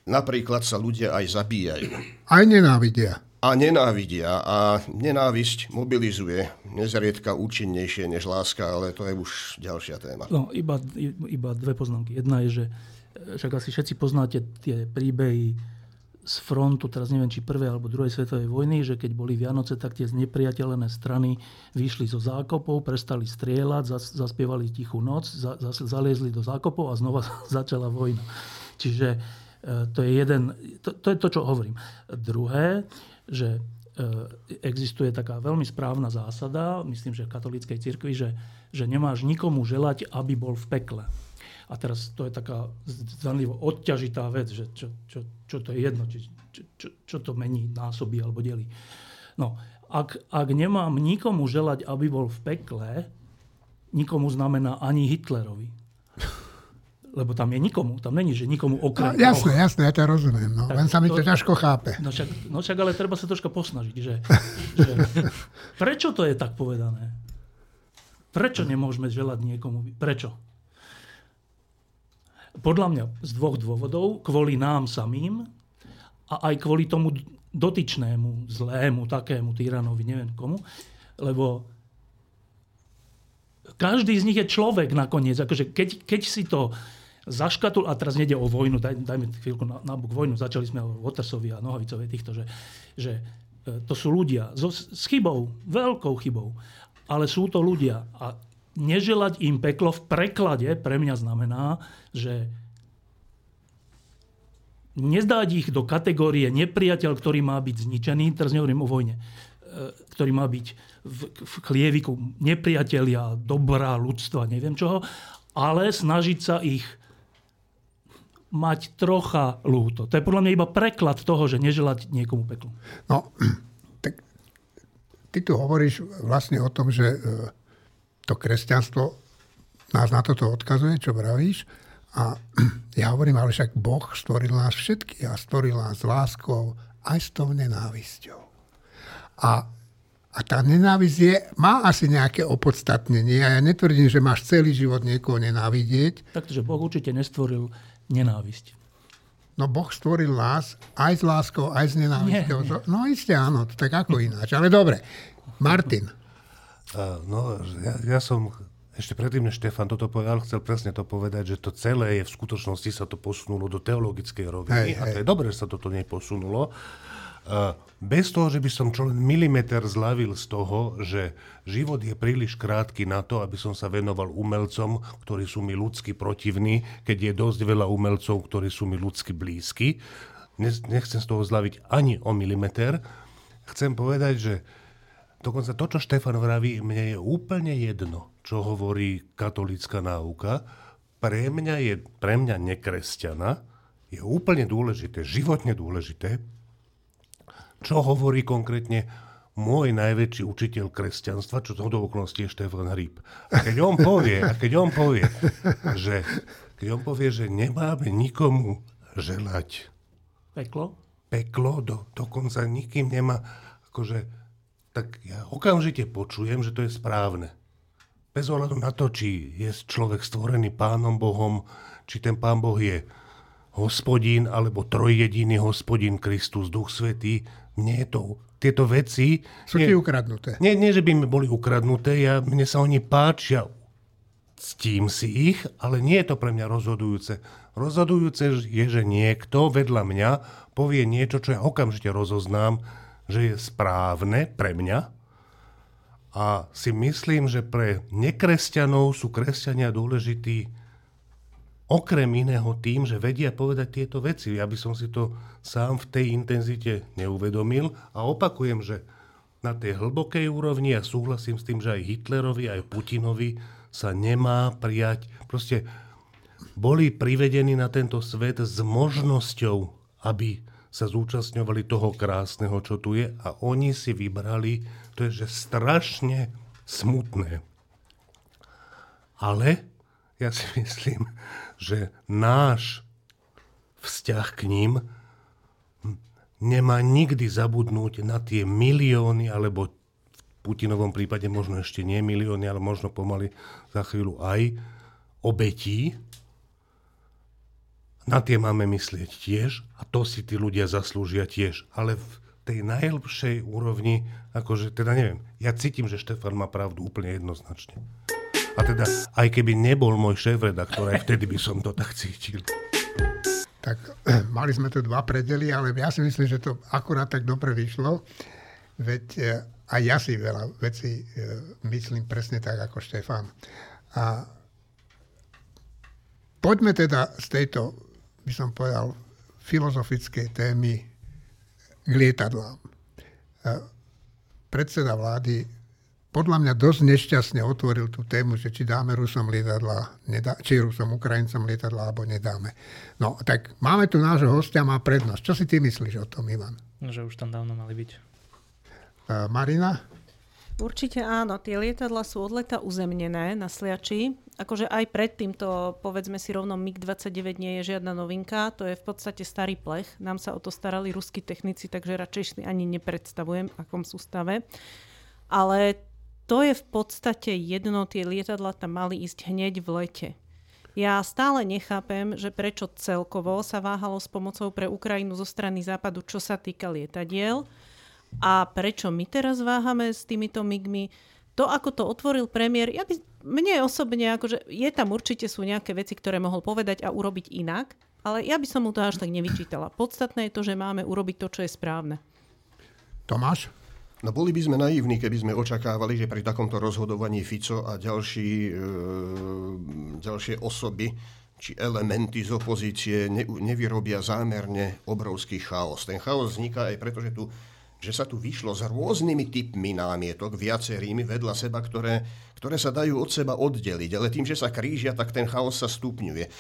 napríklad sa ľudia aj zabíjajú. Aj nenávidia. A nenávidia. A nenávisť mobilizuje nezriedka účinnejšie než láska, ale to je už ďalšia téma. No, iba, iba dve poznámky. Jedna je, že však asi všetci poznáte tie príbehy z frontu, teraz neviem, či prvej alebo druhej svetovej vojny, že keď boli Vianoce, tak tie znepriateľené strany vyšli zo zákopov, prestali strieľať, zaspievali tichú noc, zaliezli do zákopov a znova *laughs* začala vojna. Čiže e, to je jeden, to, to je to, čo hovorím. Druhé, že e, existuje taká veľmi správna zásada, myslím, že v katolíckej cirkvi, že, že nemáš nikomu želať, aby bol v pekle. A teraz to je taká zanlivo odťažitá vec, že čo, čo, čo to je jedno, čo, čo, čo to mení, násobí alebo delí. No, ak, ak nemám nikomu želať, aby bol v pekle, nikomu znamená ani Hitlerovi. Lebo tam je nikomu, tam není, že nikomu okrem... No, jasné, jasné, ja to rozumiem, no. len sa mi to, to ťažko chápe. No však, no však ale treba sa troška posnažiť, že, *laughs* že prečo to je tak povedané? Prečo nemôžeme želať niekomu? Prečo? podľa mňa z dvoch dôvodov. Kvôli nám samým a aj kvôli tomu dotyčnému, zlému, takému tyranovi, neviem komu. Lebo každý z nich je človek nakoniec. Akože keď, keď si to zaškatul, a teraz nejde o vojnu, daj, dajme chvíľku na, na bok vojnu, začali sme o Watersovi a Nohavicovi týchto, že, že e, to sú ľudia. So, s chybou, veľkou chybou, ale sú to ľudia. A neželať im peklo v preklade pre mňa znamená, že nezdať ich do kategórie nepriateľ, ktorý má byť zničený, teraz nehovorím o vojne, e, ktorý má byť v, v chlieviku nepriatelia, dobrá ľudstva, neviem čoho, ale snažiť sa ich mať trocha lúto. To je podľa mňa iba preklad toho, že neželať niekomu peklo. No, *clears throat* tak ty tu hovoríš vlastne o tom, že e, to kresťanstvo nás na toto odkazuje, čo vravíš. A *clears throat* ja hovorím, ale však Boh stvoril nás všetky a stvoril nás láskou aj s tou nenávisťou. A, a tá nenávisť je, má asi nejaké opodstatnenie. A ja netvrdím, že máš celý život niekoho nenávidieť. Takže Boh určite nestvoril nenávisť. No Boh stvoril nás aj s láskou, aj s nenávisťou. Nie, nie. No isté áno, tak ako ináč. Ale dobre. Martin. No, ja, ja som ešte predtým, než Štefan toto povedal, chcel presne to povedať, že to celé je v skutočnosti sa to posunulo do teologickej roviny hej, a to je dobré, že sa toto neposunulo. Bez toho, že by som čo len milimeter zlavil z toho, že život je príliš krátky na to, aby som sa venoval umelcom, ktorí sú mi ľudsky protivní, keď je dosť veľa umelcov, ktorí sú mi ľudsky blízky. Nechcem z toho zlaviť ani o milimeter. Chcem povedať, že Dokonca to, čo Štefan vraví, mne je úplne jedno, čo hovorí katolická náuka. Pre mňa je, pre mňa nekresťana, je úplne dôležité, životne dôležité, čo hovorí konkrétne môj najväčší učiteľ kresťanstva, čo to do okolností je Štefan Hríb. A keď on povie, a keď on povie, že, keď on povie, že nemáme nikomu želať peklo, peklo do, dokonca nikým nemá, akože tak ja okamžite počujem, že to je správne. Bez ohľadu na to, či je človek stvorený pánom Bohom, či ten pán Boh je hospodín, alebo trojjediný hospodín Kristus, Duch Svetý, to, tieto veci... Sú ti ukradnuté. Nie, nie, že by mi boli ukradnuté, ja, mne sa oni páčia, ctím si ich, ale nie je to pre mňa rozhodujúce. Rozhodujúce je, že niekto vedľa mňa povie niečo, čo ja okamžite rozoznám, že je správne pre mňa a si myslím, že pre nekresťanov sú kresťania dôležití okrem iného tým, že vedia povedať tieto veci. Ja by som si to sám v tej intenzite neuvedomil a opakujem, že na tej hlbokej úrovni ja súhlasím s tým, že aj Hitlerovi, aj Putinovi sa nemá prijať. Proste boli privedení na tento svet s možnosťou, aby sa zúčastňovali toho krásneho, čo tu je a oni si vybrali, to je že strašne smutné. Ale ja si *laughs* myslím, že náš vzťah k ním nemá nikdy zabudnúť na tie milióny, alebo v Putinovom prípade možno ešte nie milióny, ale možno pomaly za chvíľu aj obetí, na tie máme myslieť tiež a to si tí ľudia zaslúžia tiež. Ale v tej najlepšej úrovni, akože teda neviem, ja cítim, že Štefan má pravdu úplne jednoznačne. A teda, aj keby nebol môj šéf-redaktor, aj vtedy by som to tak cítil. Tak *clears throat* mali sme tu dva predely, ale ja si myslím, že to akurát tak dobre vyšlo. Veď eh, aj ja si veľa vecí eh, myslím presne tak ako Štefan. A poďme teda z tejto, by som povedal, filozofickej témy k lietadlám. Predseda vlády podľa mňa dosť nešťastne otvoril tú tému, že či dáme Rusom lietadla, nedá, či Rusom, Ukrajincom lietadla, alebo nedáme. No, tak máme tu nášho hostia, má prednosť. Čo si ty myslíš o tom, Ivan? Že už tam dávno mali byť. Uh, Marina? Určite áno, tie lietadla sú od leta uzemnené na Sliači. Akože aj predtým to, povedzme si rovno, MiG-29 nie je žiadna novinka, to je v podstate starý plech. Nám sa o to starali ruskí technici, takže radšej si ani nepredstavujem, akom sú stave. Ale to je v podstate jedno, tie lietadla tam mali ísť hneď v lete. Ja stále nechápem, že prečo celkovo sa váhalo s pomocou pre Ukrajinu zo strany západu, čo sa týka lietadiel a prečo my teraz váhame s týmito migmi? To, ako to otvoril premiér, ja by, mne osobne, akože je tam určite sú nejaké veci, ktoré mohol povedať a urobiť inak, ale ja by som mu to až tak nevyčítala. Podstatné je to, že máme urobiť to, čo je správne. Tomáš? No boli by sme naivní, keby sme očakávali, že pri takomto rozhodovaní Fico a ďalší, e, ďalšie osoby či elementy z opozície ne, nevyrobia zámerne obrovský chaos. Ten chaos vzniká aj preto, že tu že sa tu vyšlo s rôznymi typmi námietok, viacerými vedľa seba, ktoré, ktoré sa dajú od seba oddeliť. Ale tým, že sa krížia, tak ten chaos sa stupňuje. E,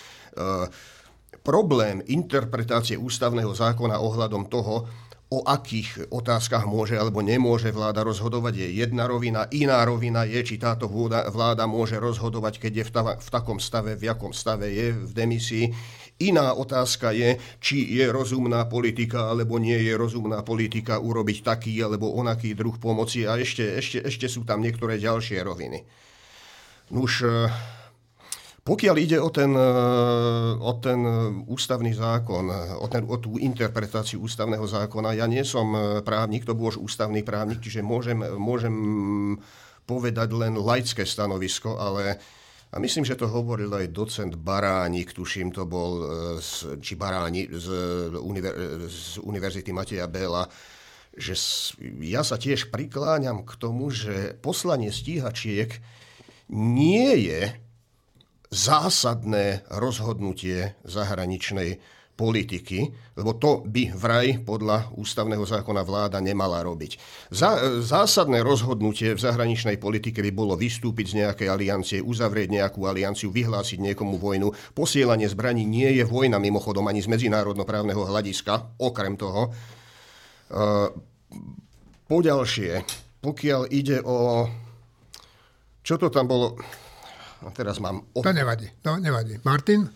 problém interpretácie ústavného zákona ohľadom toho, o akých otázkach môže alebo nemôže vláda rozhodovať, je jedna rovina. Iná rovina je, či táto vláda, môže rozhodovať, keď je v, ta, v takom stave, v jakom stave je v demisii. Iná otázka je, či je rozumná politika alebo nie je rozumná politika urobiť taký alebo onaký druh pomoci a ešte, ešte, ešte sú tam niektoré ďalšie roviny. Nuž, e, pokiaľ ide o ten, e, o ten ústavný zákon, o, ten, o tú interpretáciu ústavného zákona, ja nie som právnik, to bol už ústavný právnik, čiže môžem, môžem povedať len laické stanovisko, ale a myslím, že to hovoril aj docent Baránik, tuším, to bol, e, či Baráni z, univer, z Univerzity Mateja Bela, že ja sa tiež prikláňam k tomu, že poslanie stíhačiek nie je zásadné rozhodnutie zahraničnej politiky, lebo to by vraj podľa ústavného zákona vláda nemala robiť. zásadné rozhodnutie v zahraničnej politike by bolo vystúpiť z nejakej aliancie, uzavrieť nejakú alianciu, vyhlásiť niekomu vojnu. Posielanie zbraní nie je vojna mimochodom ani z medzinárodnoprávneho hľadiska, okrem toho. Poďalšie, pokiaľ ide o... Čo to tam bolo? A teraz mám... To nevadí, to nevadí. Martin?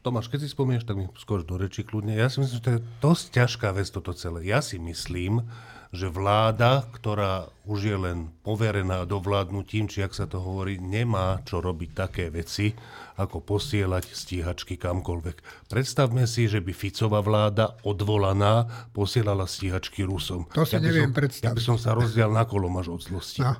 Tomáš, keď si spomieš, tak mi skôr do reči kľudne. Ja si myslím, že to je dosť ťažká vec toto celé. Ja si myslím, že vláda, ktorá už je len poverená dovládnutím, či ak sa to hovorí, nemá čo robiť také veci, ako posielať stíhačky kamkoľvek. Predstavme si, že by Ficová vláda odvolaná posielala stíhačky Rusom. To si ja neviem som, predstaviť. Ja by som sa rozdial na kolom až od zlosti. No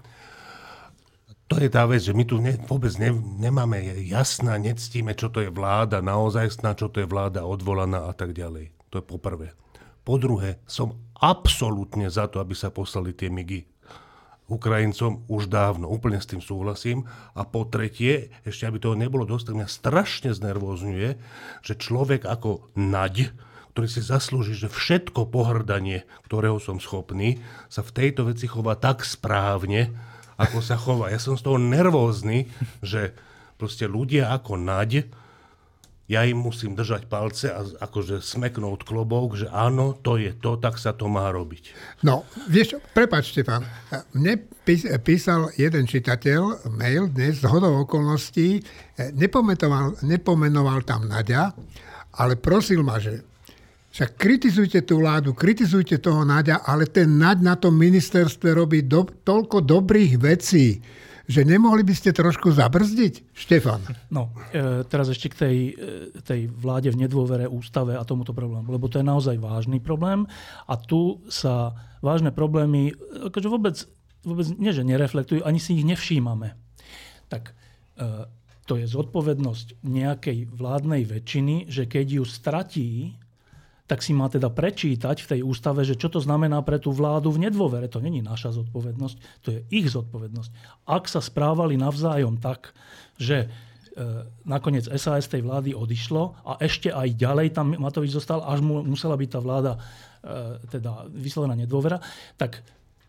to je tá vec, že my tu ne, vôbec ne, nemáme jasná, nectíme, čo to je vláda naozajstná, čo to je vláda odvolaná a tak ďalej. To je po prvé. Po druhé, som absolútne za to, aby sa poslali tie migy Ukrajincom už dávno. Úplne s tým súhlasím. A po tretie, ešte aby toho nebolo dosť, mňa strašne znervozňuje, že človek ako naď, ktorý si zaslúži, že všetko pohrdanie, ktorého som schopný, sa v tejto veci chová tak správne, ako sa chová. Ja som z toho nervózny, že proste ľudia ako Naď, ja im musím držať palce a akože smeknúť klobok, že áno, to je to, tak sa to má robiť. No, vieš, prepačte pán, mne písal jeden čitateľ mail dnes z hodou okolností, nepomenoval, nepomenoval tam Nadia, ale prosil ma, že však kritizujte tú vládu, kritizujte toho Naďa, ale ten Naď na tom ministerstve robí do, toľko dobrých vecí, že nemohli by ste trošku zabrzdiť? Štefan. No, e, teraz ešte k tej, e, tej vláde v nedôvere ústave a tomuto problému, lebo to je naozaj vážny problém a tu sa vážne problémy akože vôbec, vôbec nie, že nereflektujú, ani si ich nevšímame. Tak e, to je zodpovednosť nejakej vládnej väčšiny, že keď ju stratí, tak si má teda prečítať v tej ústave, že čo to znamená pre tú vládu v nedôvere. To není naša zodpovednosť, to je ich zodpovednosť. Ak sa správali navzájom tak, že e, nakoniec SAS tej vlády odišlo a ešte aj ďalej tam Matovič zostal, až mu musela byť tá vláda e, teda vyslovená nedôvera, tak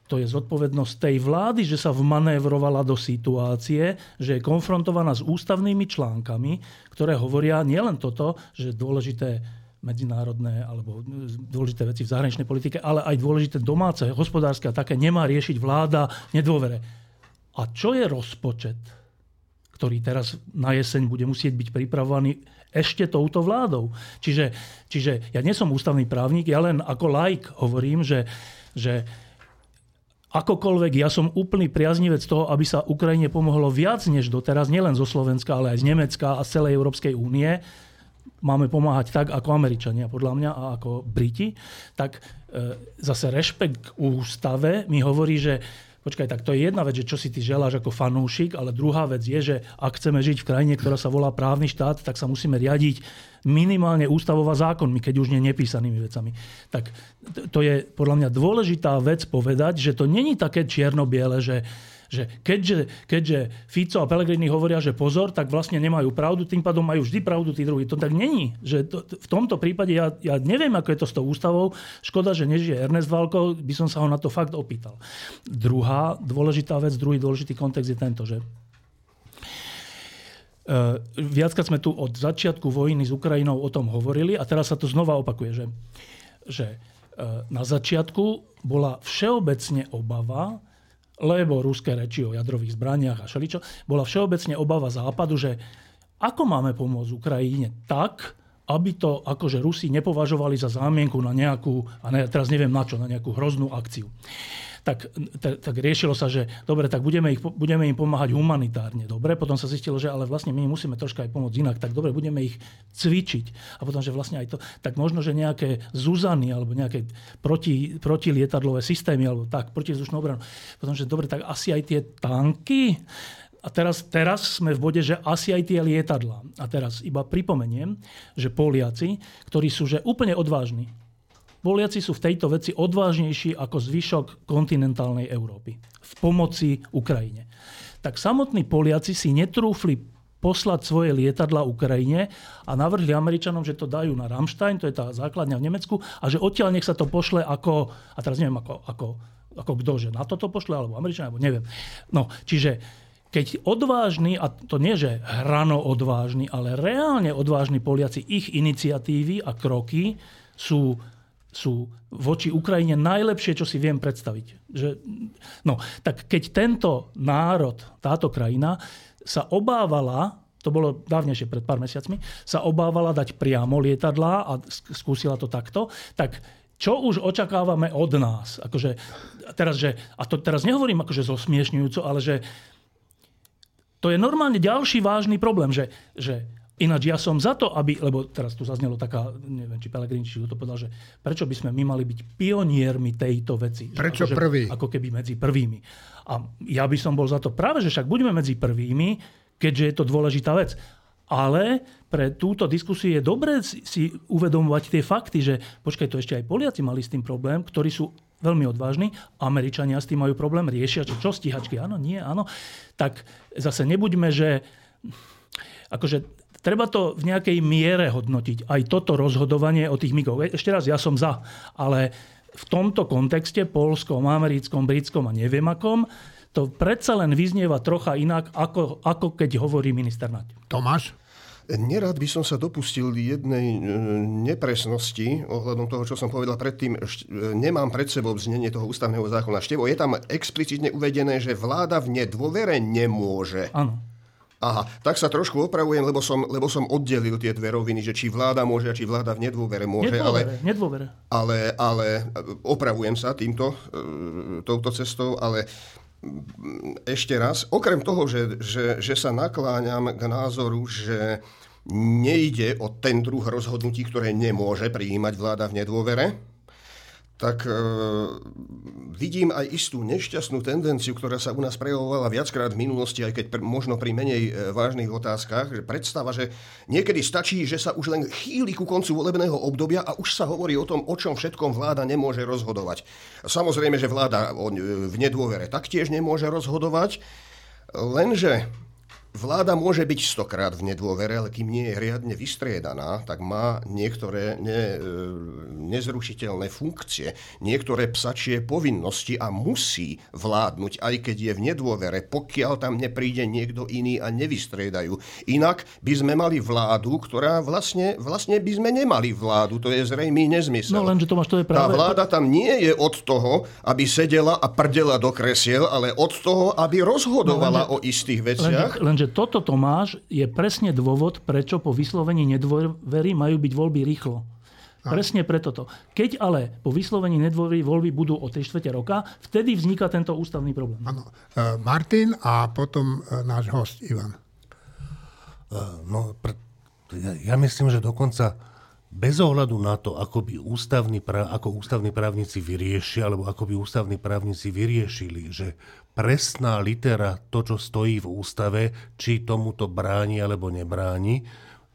to je zodpovednosť tej vlády, že sa vmanévrovala do situácie, že je konfrontovaná s ústavnými článkami, ktoré hovoria nielen toto, že dôležité medzinárodné alebo dôležité veci v zahraničnej politike, ale aj dôležité domáce, hospodárske a také nemá riešiť vláda nedôvere. A čo je rozpočet, ktorý teraz na jeseň bude musieť byť pripravovaný ešte touto vládou? Čiže, čiže ja nie som ústavný právnik, ja len ako laik hovorím, že, že akokoľvek, ja som úplný priaznivec toho, aby sa Ukrajine pomohlo viac než doteraz, nielen zo Slovenska, ale aj z Nemecka a z celej Európskej únie. Máme pomáhať tak, ako Američania, podľa mňa, a ako Briti. Tak e, zase rešpekt k ústave mi hovorí, že počkaj, tak to je jedna vec, že čo si ty želáš ako fanúšik, ale druhá vec je, že ak chceme žiť v krajine, ktorá sa volá právny štát, tak sa musíme riadiť minimálne ústavová zákonmi, keď už nie nepísanými vecami. Tak to je podľa mňa dôležitá vec povedať, že to není také čierno-biele, že že keďže, keďže Fico a Pellegrini hovoria, že pozor, tak vlastne nemajú pravdu, tým pádom majú vždy pravdu tí druhí. To tak není. Že to, v tomto prípade ja, ja neviem, ako je to s tou ústavou. Škoda, že nežije Ernest Válko, by som sa ho na to fakt opýtal. Druhá dôležitá vec, druhý dôležitý kontext je tento, že Uh, viackrát sme tu od začiatku vojny s Ukrajinou o tom hovorili a teraz sa to znova opakuje, že, že uh, na začiatku bola všeobecne obava, lebo ruské reči o jadrových zbraniach a šeličo, bola všeobecne obava západu, že ako máme pomôcť Ukrajine tak, aby to akože Rusi nepovažovali za zámienku na nejakú, a ne, teraz neviem na čo, na nejakú hroznú akciu tak, tak, tak riešilo sa, že dobre, tak budeme, ich, budeme im pomáhať humanitárne. Dobre, potom sa zistilo, že ale vlastne my musíme troška aj pomôcť inak. Tak dobre, budeme ich cvičiť. A potom, že vlastne aj to, tak možno, že nejaké Zuzany alebo nejaké proti, protilietadlové systémy alebo tak, protizdušnú obranu. Potom, že dobre, tak asi aj tie tanky. A teraz, teraz sme v bode, že asi aj tie lietadla. A teraz iba pripomeniem, že Poliaci, ktorí sú že úplne odvážni, Poliaci sú v tejto veci odvážnejší ako zvyšok kontinentálnej Európy v pomoci Ukrajine. Tak samotní Poliaci si netrúfli poslať svoje lietadla Ukrajine a navrhli Američanom, že to dajú na Ramstein, to je tá základňa v Nemecku, a že odtiaľ nech sa to pošle ako, a teraz neviem ako, ako, ako kto, že na toto pošle, alebo Američania, alebo neviem. No, čiže keď odvážni, a to nie, že hrano odvážni, ale reálne odvážni Poliaci, ich iniciatívy a kroky sú sú voči Ukrajine najlepšie, čo si viem predstaviť. Že, no, tak keď tento národ, táto krajina sa obávala, to bolo dávnejšie pred pár mesiacmi, sa obávala dať priamo lietadlá a skúsila to takto, tak čo už očakávame od nás? Akože, teraz, že, a to teraz nehovorím akože zosmiešňujúco, ale že to je normálne ďalší vážny problém, že, že Ináč ja som za to, aby, lebo teraz tu zaznelo taká, neviem, či Pelegrini, či to povedal, že prečo by sme my mali byť pioniermi tejto veci. Prečo že, prvý? Ako keby medzi prvými. A ja by som bol za to práve, že však budeme medzi prvými, keďže je to dôležitá vec. Ale pre túto diskusiu je dobré si uvedomovať tie fakty, že počkaj, to ešte aj Poliaci mali s tým problém, ktorí sú veľmi odvážni, Američania s tým majú problém, riešia, čo, čo stíhačky, áno, nie, áno. Tak zase nebuďme, že akože Treba to v nejakej miere hodnotiť. Aj toto rozhodovanie o tých migov. E, ešte raz, ja som za, ale v tomto kontexte, polskom, americkom, britskom a neviem akom, to predsa len vyznieva trocha inak, ako, ako keď hovorí minister Naď. Tomáš? Nerad by som sa dopustil jednej e, nepresnosti ohľadom toho, čo som povedal predtým. E, nemám pred sebou znenie toho ústavného zákona. Števo, je tam explicitne uvedené, že vláda v nedôvere nemôže. Áno. Aha, tak sa trošku opravujem, lebo som, lebo som oddelil tie dve roviny, že či vláda môže a či vláda v nedôvere môže. Nedôvere, ale, nedôvere. Ale, ale opravujem sa týmto, e, touto cestou, ale ešte raz, okrem toho, že, že, že sa nakláňam k názoru, že nejde o ten druh rozhodnutí, ktoré nemôže prijímať vláda v nedôvere, tak e, vidím aj istú nešťastnú tendenciu, ktorá sa u nás prejavovala viackrát v minulosti, aj keď pr- možno pri menej e, vážnych otázkach, že predstava, že niekedy stačí, že sa už len chýli ku koncu volebného obdobia a už sa hovorí o tom, o čom všetkom vláda nemôže rozhodovať. Samozrejme, že vláda v nedôvere taktiež nemôže rozhodovať, lenže Vláda môže byť stokrát v nedôvere, ale kým nie je riadne vystriedaná, tak má niektoré ne, e, nezrušiteľné funkcie, niektoré psačie povinnosti a musí vládnuť, aj keď je v nedôvere, pokiaľ tam nepríde niekto iný a nevystriedajú. Inak by sme mali vládu, ktorá vlastne, vlastne by sme nemali vládu. To je zrejmý nezmysel. No lenže Tomáš, to je práve... Tá vláda tam nie je od toho, aby sedela a prdela do kresiel, ale od toho, aby rozhodovala no, lenže, o istých veciach. Lenže, lenže Lenže toto, Tomáš, je presne dôvod, prečo po vyslovení nedôvery majú byť voľby rýchlo. A. Presne preto to. Keď ale po vyslovení nedôvery voľby budú o 3 čtvrte roka, vtedy vzniká tento ústavný problém. Áno. E, Martin a potom e, náš host Ivan. Uh, no, ja, ja myslím, že dokonca bez ohľadu na to, ako by ústavní, ako ústavní právnici vyriešili, alebo ako by ústavní právnici vyriešili, že presná litera, to, čo stojí v ústave, či tomuto bráni alebo nebráni.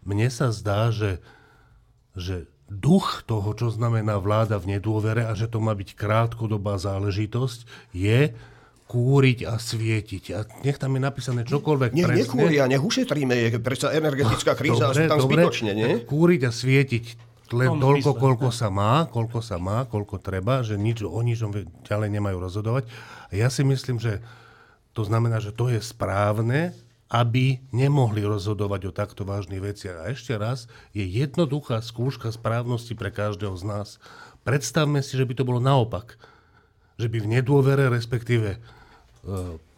Mne sa zdá, že, že duch toho, čo znamená vláda v nedôvere a že to má byť krátkodobá záležitosť, je kúriť a svietiť. A nech tam je napísané čokoľvek nech, presne. Nekúria, nech ušetríme, je predsa energetická kríza, dobre, tam dobre, zbytočne, nie? Kúriť a svietiť len toľko, koľko sa má, koľko sa má, koľko treba, že nič o ničom ďalej nemajú rozhodovať. A ja si myslím, že to znamená, že to je správne, aby nemohli rozhodovať o takto vážnych veciach. A ešte raz, je jednoduchá skúška správnosti pre každého z nás. Predstavme si, že by to bolo naopak. Že by v nedôvere, respektíve e,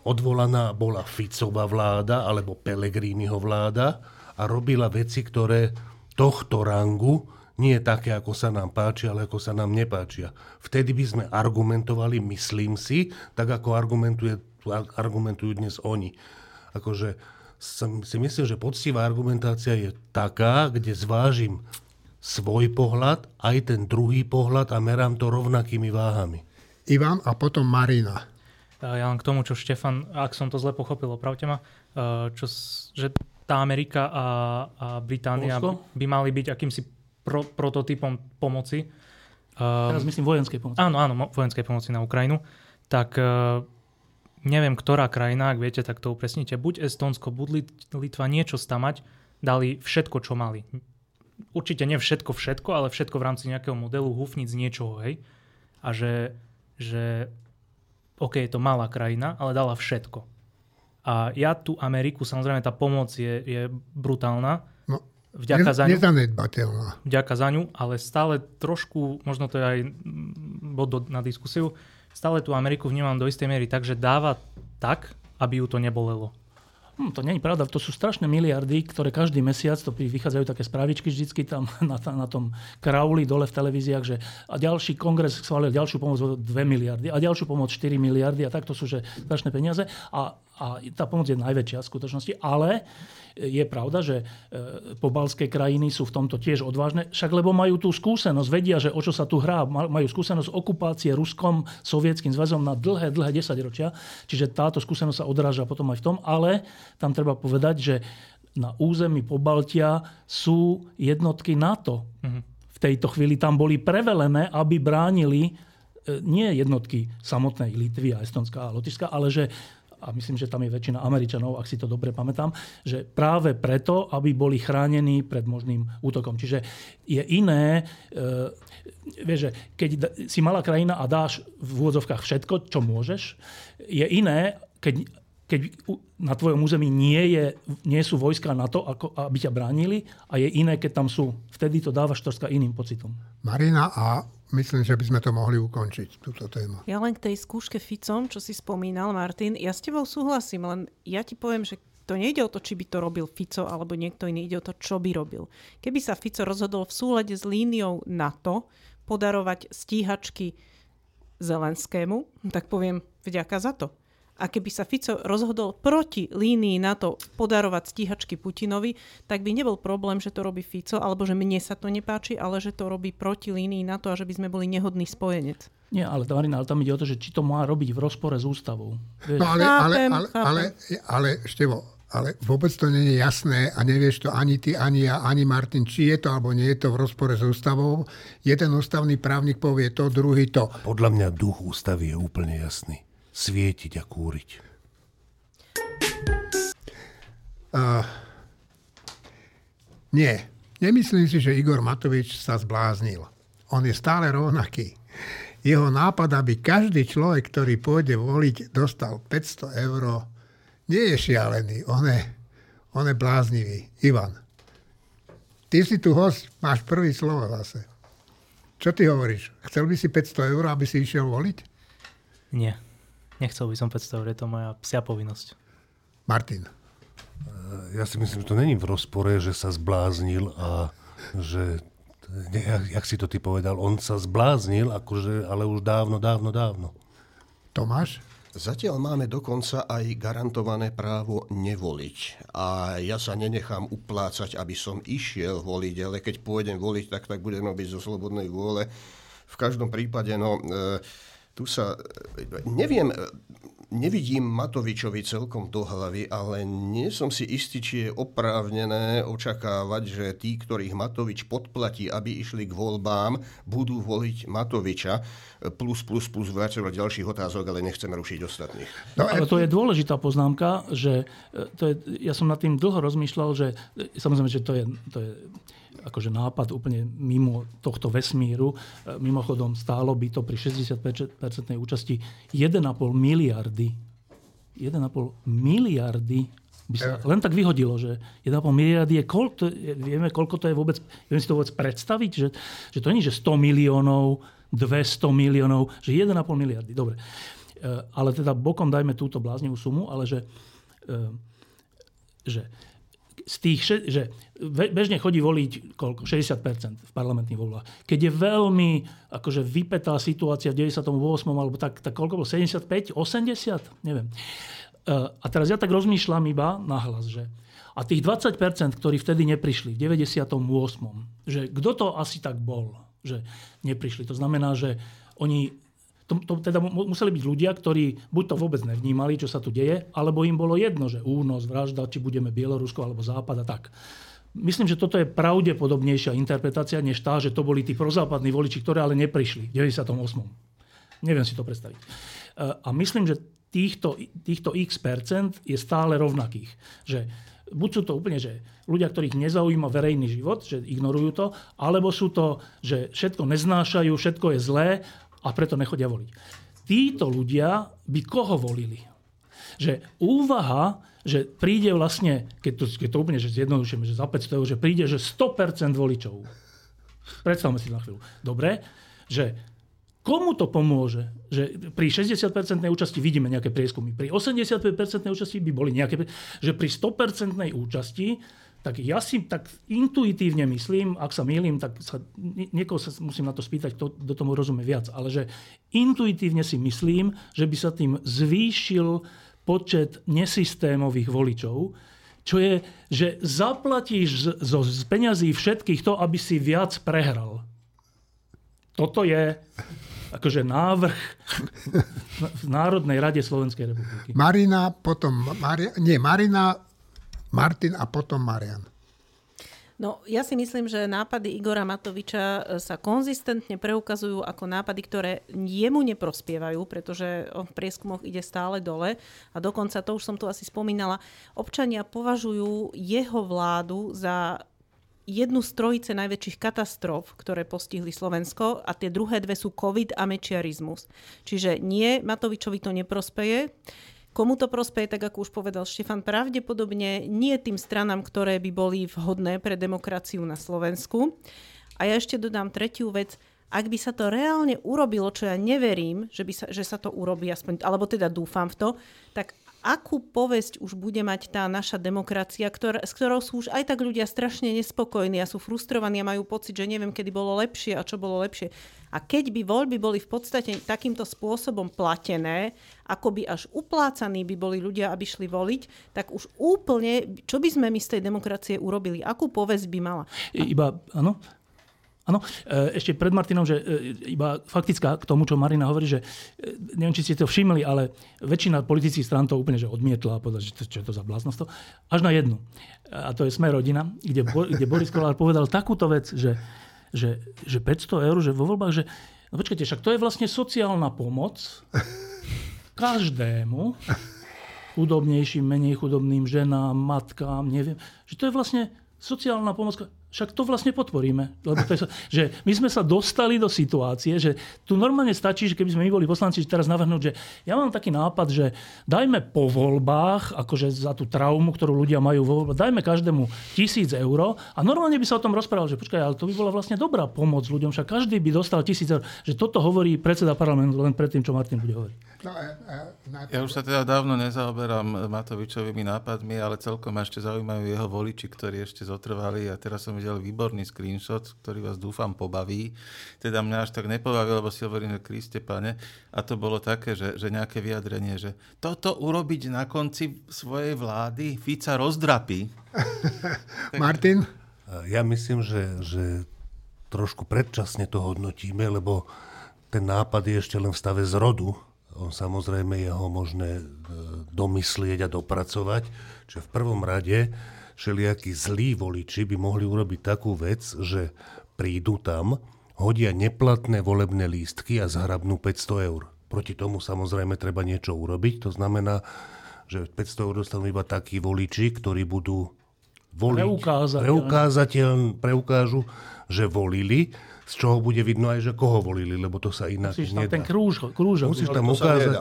odvolaná bola Ficová vláda alebo Pelegrínyho vláda a robila veci, ktoré tohto rangu nie také, ako sa nám páči, ale ako sa nám nepáčia. Vtedy by sme argumentovali, myslím si, tak ako argumentuje, argumentujú dnes oni. Akože si myslím, že poctivá argumentácia je taká, kde zvážim svoj pohľad, aj ten druhý pohľad a merám to rovnakými váhami. Ivan a potom Marina. Ja len k tomu, čo Štefan, ak som to zle pochopil, opravte ma, čo, že tá Amerika a, a Británia Polsko? by mali byť akýmsi pro, prototypom pomoci. Teraz myslím vojenskej pomoci. Áno, áno, vojenskej pomoci na Ukrajinu. Tak uh, neviem, ktorá krajina, ak viete, tak to upresnite. Buď Estonsko, buď Litva niečo stamať, dali všetko, čo mali. Určite nie všetko, všetko, ale všetko v rámci nejakého modelu, hufnic niečoho, hej. A že, že OK, je to malá krajina, ale dala všetko. A ja tu Ameriku, samozrejme tá pomoc je, je brutálna, Vďaka za ňu. Nezanedbateľná. Vďaka za ňu, ale stále trošku, možno to je aj bod na diskusiu, stále tú Ameriku vnímam do istej miery tak, že dáva tak, aby ju to nebolelo. Hm, to nie je pravda, to sú strašné miliardy, ktoré každý mesiac, to vychádzajú také správičky vždycky tam *laughs* na, na tom krauli dole v televíziách, že a ďalší kongres schválil ďalšiu pomoc 2 miliardy a ďalšiu pomoc 4 miliardy a takto sú že strašné peniaze a, a tá pomoc je najväčšia v skutočnosti, ale je pravda, že e, pobalské krajiny sú v tomto tiež odvážne, však lebo majú tú skúsenosť, vedia, že o čo sa tu hrá, majú skúsenosť okupácie Ruskom, Sovietským zväzom na dlhé, dlhé desaťročia, čiže táto skúsenosť sa odráža potom aj v tom, ale tam treba povedať, že na území Pobaltia sú jednotky NATO. Mm-hmm. V tejto chvíli tam boli prevelené, aby bránili e, nie jednotky samotnej Litvy a Estonska a Lotyšska, ale že a myslím, že tam je väčšina Američanov, ak si to dobre pamätám, že práve preto, aby boli chránení pred možným útokom. Čiže je iné, e, vieš, že keď si malá krajina a dáš v úvodzovkách všetko, čo môžeš, je iné, keď keď na tvojom území nie, je, nie sú vojska na to, ako, aby ťa bránili a je iné, keď tam sú. Vtedy to dávaš troška iným pocitom. Marina, a myslím, že by sme to mohli ukončiť, túto tému. Ja len k tej skúške Ficom, čo si spomínal, Martin, ja s tebou súhlasím, len ja ti poviem, že to nejde o to, či by to robil Fico alebo niekto iný, ide o to, čo by robil. Keby sa Fico rozhodol v súlade s líniou NATO podarovať stíhačky Zelenskému, tak poviem vďaka za to A keby sa Fico rozhodol proti línii na to podarovať stíhačky Putinovi, tak by nebol problém, že to robí Fico, alebo že mne sa to nepáči, ale že to robí proti línii na to a že by sme boli nehodný spojenec. Nie, ale Marina, ale tam ide o to, že či to má robiť v rozpore s ústavou. No ale, ale, ale, ale, ale, Števo, ale vôbec to nie je jasné a nevieš to ani ty, ani ja, ani Martin, či je to alebo nie je to v rozpore s ústavou. Jeden ústavný právnik povie to, druhý to. Podľa mňa duch ústavy je úplne jasný svietiť a kúriť? Uh, nie. Nemyslím si, že Igor Matovič sa zbláznil. On je stále rovnaký. Jeho nápad, aby každý človek, ktorý pôjde voliť, dostal 500 eur, nie je šialený. On je, on je bláznivý. Ivan, ty si tu host, máš prvý slovo zase. Čo ty hovoríš? Chcel by si 500 eur, aby si išiel voliť? Nie. Nechcel by som 500 eur, je to moja psia povinnosť. Martin. Ja si myslím, že to není v rozpore, že sa zbláznil a že, jak, jak si to ty povedal, on sa zbláznil, akože, ale už dávno, dávno, dávno. Tomáš? Zatiaľ máme dokonca aj garantované právo nevoliť. A ja sa nenechám uplácať, aby som išiel voliť, ale keď pôjdem voliť, tak tak budem robiť zo slobodnej vôle. V každom prípade, no... E, tu sa, neviem, nevidím Matovičovi celkom do hlavy, ale nie som si istý, či je oprávnené očakávať, že tí, ktorých Matovič podplatí, aby išli k voľbám, budú voliť Matoviča. Plus, plus, plus, vracovať ďalších otázok, ale nechceme rušiť ostatných. No, ale to je dôležitá poznámka, že e, to je, ja som nad tým dlho rozmýšľal, že e, samozrejme, že to je, to je akože nápad úplne mimo tohto vesmíru. E, mimochodom, stálo by to pri 60% účasti 1,5 miliardy. 1,5 miliardy by sa len tak vyhodilo, že 1,5 miliardy je, koľko, vieme, koľko to je vôbec, vieme si to vôbec predstaviť, že, že to nie je, že 100 miliónov, 200 miliónov, že 1,5 miliardy. Dobre. E, ale teda bokom dajme túto bláznivú sumu, ale že, e, že z tých, že bežne chodí voliť koľko? 60% v parlamentných voľbách. Keď je veľmi akože vypetá situácia v 98. alebo tak, tak koľko bolo? 75? 80? Neviem. E, a teraz ja tak rozmýšľam iba nahlas, že a tých 20%, ktorí vtedy neprišli, v 98. že kto to asi tak bol, že neprišli. To znamená, že oni to, to teda museli byť ľudia, ktorí buď to vôbec nevnímali, čo sa tu deje, alebo im bolo jedno, že únos, vražda, či budeme Bielorusko alebo Západ a tak. Myslím, že toto je pravdepodobnejšia interpretácia, než tá, že to boli tí prozápadní voliči, ktorí ale neprišli v 98. Neviem si to predstaviť. E, a myslím, že týchto, týchto x percent je stále rovnakých. Že buď sú to úplne že ľudia, ktorých nezaujíma verejný život, že ignorujú to, alebo sú to, že všetko neznášajú, všetko je zlé a preto nechodia voliť. Títo ľudia by koho volili? Že úvaha, že príde vlastne, keď to, keď to úplne že zjednodušíme, že za 500 eur, že príde, že 100% voličov. Predstavme si na chvíľu. Dobre, že komu to pomôže? Že pri 60% účasti vidíme nejaké prieskumy. Pri 85% účasti by boli nejaké... Že pri 100% účasti tak ja si tak intuitívne myslím, ak sa mýlim, tak sa, niekoho sa musím na to spýtať, kto do tomu rozumie viac, ale že intuitívne si myslím, že by sa tým zvýšil počet nesystémových voličov, čo je, že zaplatíš z, z, z peňazí všetkých to, aby si viac prehral. Toto je akože návrh v Národnej rade Slovenskej republiky. Marina, potom Mari, nie, Marina Martin a potom Marian. No, ja si myslím, že nápady Igora Matoviča e, sa konzistentne preukazujú ako nápady, ktoré jemu neprospievajú, pretože v prieskumoch ide stále dole. A dokonca, to už som tu asi spomínala, občania považujú jeho vládu za jednu z trojice najväčších katastrof, ktoré postihli Slovensko a tie druhé dve sú COVID a mečiarizmus. Čiže nie, Matovičovi to neprospeje. Komu to prospeje, tak ako už povedal Štefan, pravdepodobne nie tým stranám, ktoré by boli vhodné pre demokraciu na Slovensku. A ja ešte dodám tretiu vec. Ak by sa to reálne urobilo, čo ja neverím, že, by sa, že sa to urobí, aspoň, alebo teda dúfam v to, tak akú povesť už bude mať tá naša demokracia, ktor- s ktorou sú už aj tak ľudia strašne nespokojní a sú frustrovaní a majú pocit, že neviem, kedy bolo lepšie a čo bolo lepšie. A keď by voľby boli v podstate takýmto spôsobom platené, ako by až uplácaní by boli ľudia, aby šli voliť, tak už úplne, čo by sme my z tej demokracie urobili? Akú povesť by mala? Iba, áno, Áno, e, ešte pred Martinom, že e, iba faktická k tomu, čo Marina hovorí, že e, neviem, či ste to všimli, ale väčšina politických strán to úplne že odmietla a povedala, že to, čo je to za bláznostvo. Až na jednu. A to je Sme rodina, kde, kde Boris Kolár povedal takúto vec, že, že, že 500 eur, že vo voľbách, že no počkajte, však to je vlastne sociálna pomoc každému, chudobnejším, menej chudobným ženám, matkám, neviem, že to je vlastne sociálna pomoc však to vlastne podporíme. Lebo to je, že my sme sa dostali do situácie, že tu normálne stačí, že keby sme my boli poslanci, že teraz navrhnúť, že ja mám taký nápad, že dajme po voľbách, akože za tú traumu, ktorú ľudia majú vo voľbách, dajme každému tisíc eur a normálne by sa o tom rozprával, že počkaj, ale to by bola vlastne dobrá pomoc ľuďom, však každý by dostal tisíc eur. Že toto hovorí predseda parlamentu len pred tým, čo Martin bude hovoriť. No, a, a, na Ja už sa teda dávno nezaoberám Matovičovými nápadmi, ale celkom ma ešte zaujímajú jeho voliči, ktorí ešte zotrvali a teraz som videl výborný screenshot, ktorý vás dúfam pobaví. Teda mňa až tak nepobavil, lebo si hovorím, že Kriste pane. A to bolo také, že, že nejaké vyjadrenie, že toto urobiť na konci svojej vlády Fica rozdrapí. *laughs* Martin? Ja myslím, že, že trošku predčasne to hodnotíme, lebo ten nápad je ešte len v stave zrodu. On samozrejme je ho možné e, domyslieť a dopracovať. Čiže v prvom rade všelijakí zlí voliči by mohli urobiť takú vec, že prídu tam, hodia neplatné volebné lístky a zahrabnú 500 eur. Proti tomu samozrejme treba niečo urobiť. To znamená, že 500 eur dostanú iba takí voliči, ktorí budú voliť. Preukázateľ, preukážu, že volili, z čoho bude vidno aj, že koho volili, lebo to sa inak Musíš nedá. ten krúž, krúžok. Musíš tam ukázať.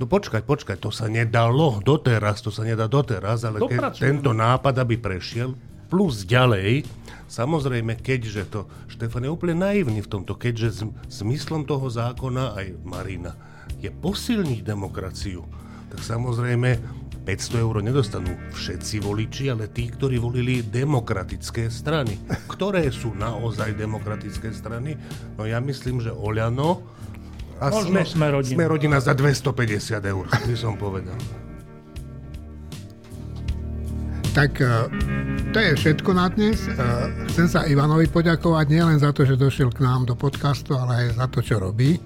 No počkať, počkať, to sa nedalo doteraz, to sa nedá doteraz, ale keď tento nápad, aby prešiel, plus ďalej, samozrejme, keďže to, Štefan je úplne naivný v tomto, keďže zmyslom toho zákona aj Marina je posilniť demokraciu, tak samozrejme 500 eur nedostanú všetci voliči, ale tí, ktorí volili demokratické strany. *laughs* Ktoré sú naozaj demokratické strany? No ja myslím, že Oľano, a sme, sme rodina. Sme rodina za 250 eur, *laughs* by som povedal. Tak e, to je všetko na dnes. E, chcem sa Ivanovi poďakovať nielen za to, že došiel k nám do podcastu, ale aj za to, čo robí.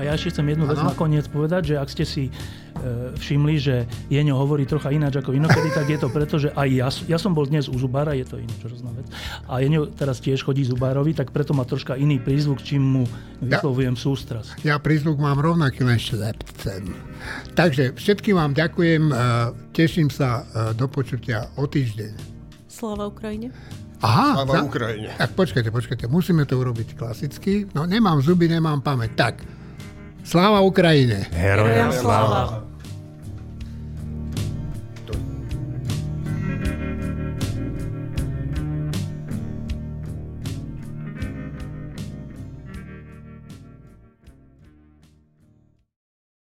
A ja ešte chcem jednu vec nakoniec povedať, že ak ste si E, všimli, že Jeňo hovorí trocha ináč ako inokedy, tak je to preto, že aj ja, ja som bol dnes u zubára, je to ináč hrozná vec. A Jeňo teraz tiež chodí zubárovi, tak preto má troška iný prízvuk, čím mu vyslovujem ja, sústras. Ja prízvuk mám rovnaký, len šlepcem. Takže všetkým vám ďakujem, e, teším sa e, do počutia o týždeň. Slava Ukrajine. Aha, Slava Ukrajine. Tak počkajte, počkajte, musíme to urobiť klasicky. No nemám zuby, nemám pamäť. Tak, Sláva Ukrajine. Heroja sláva.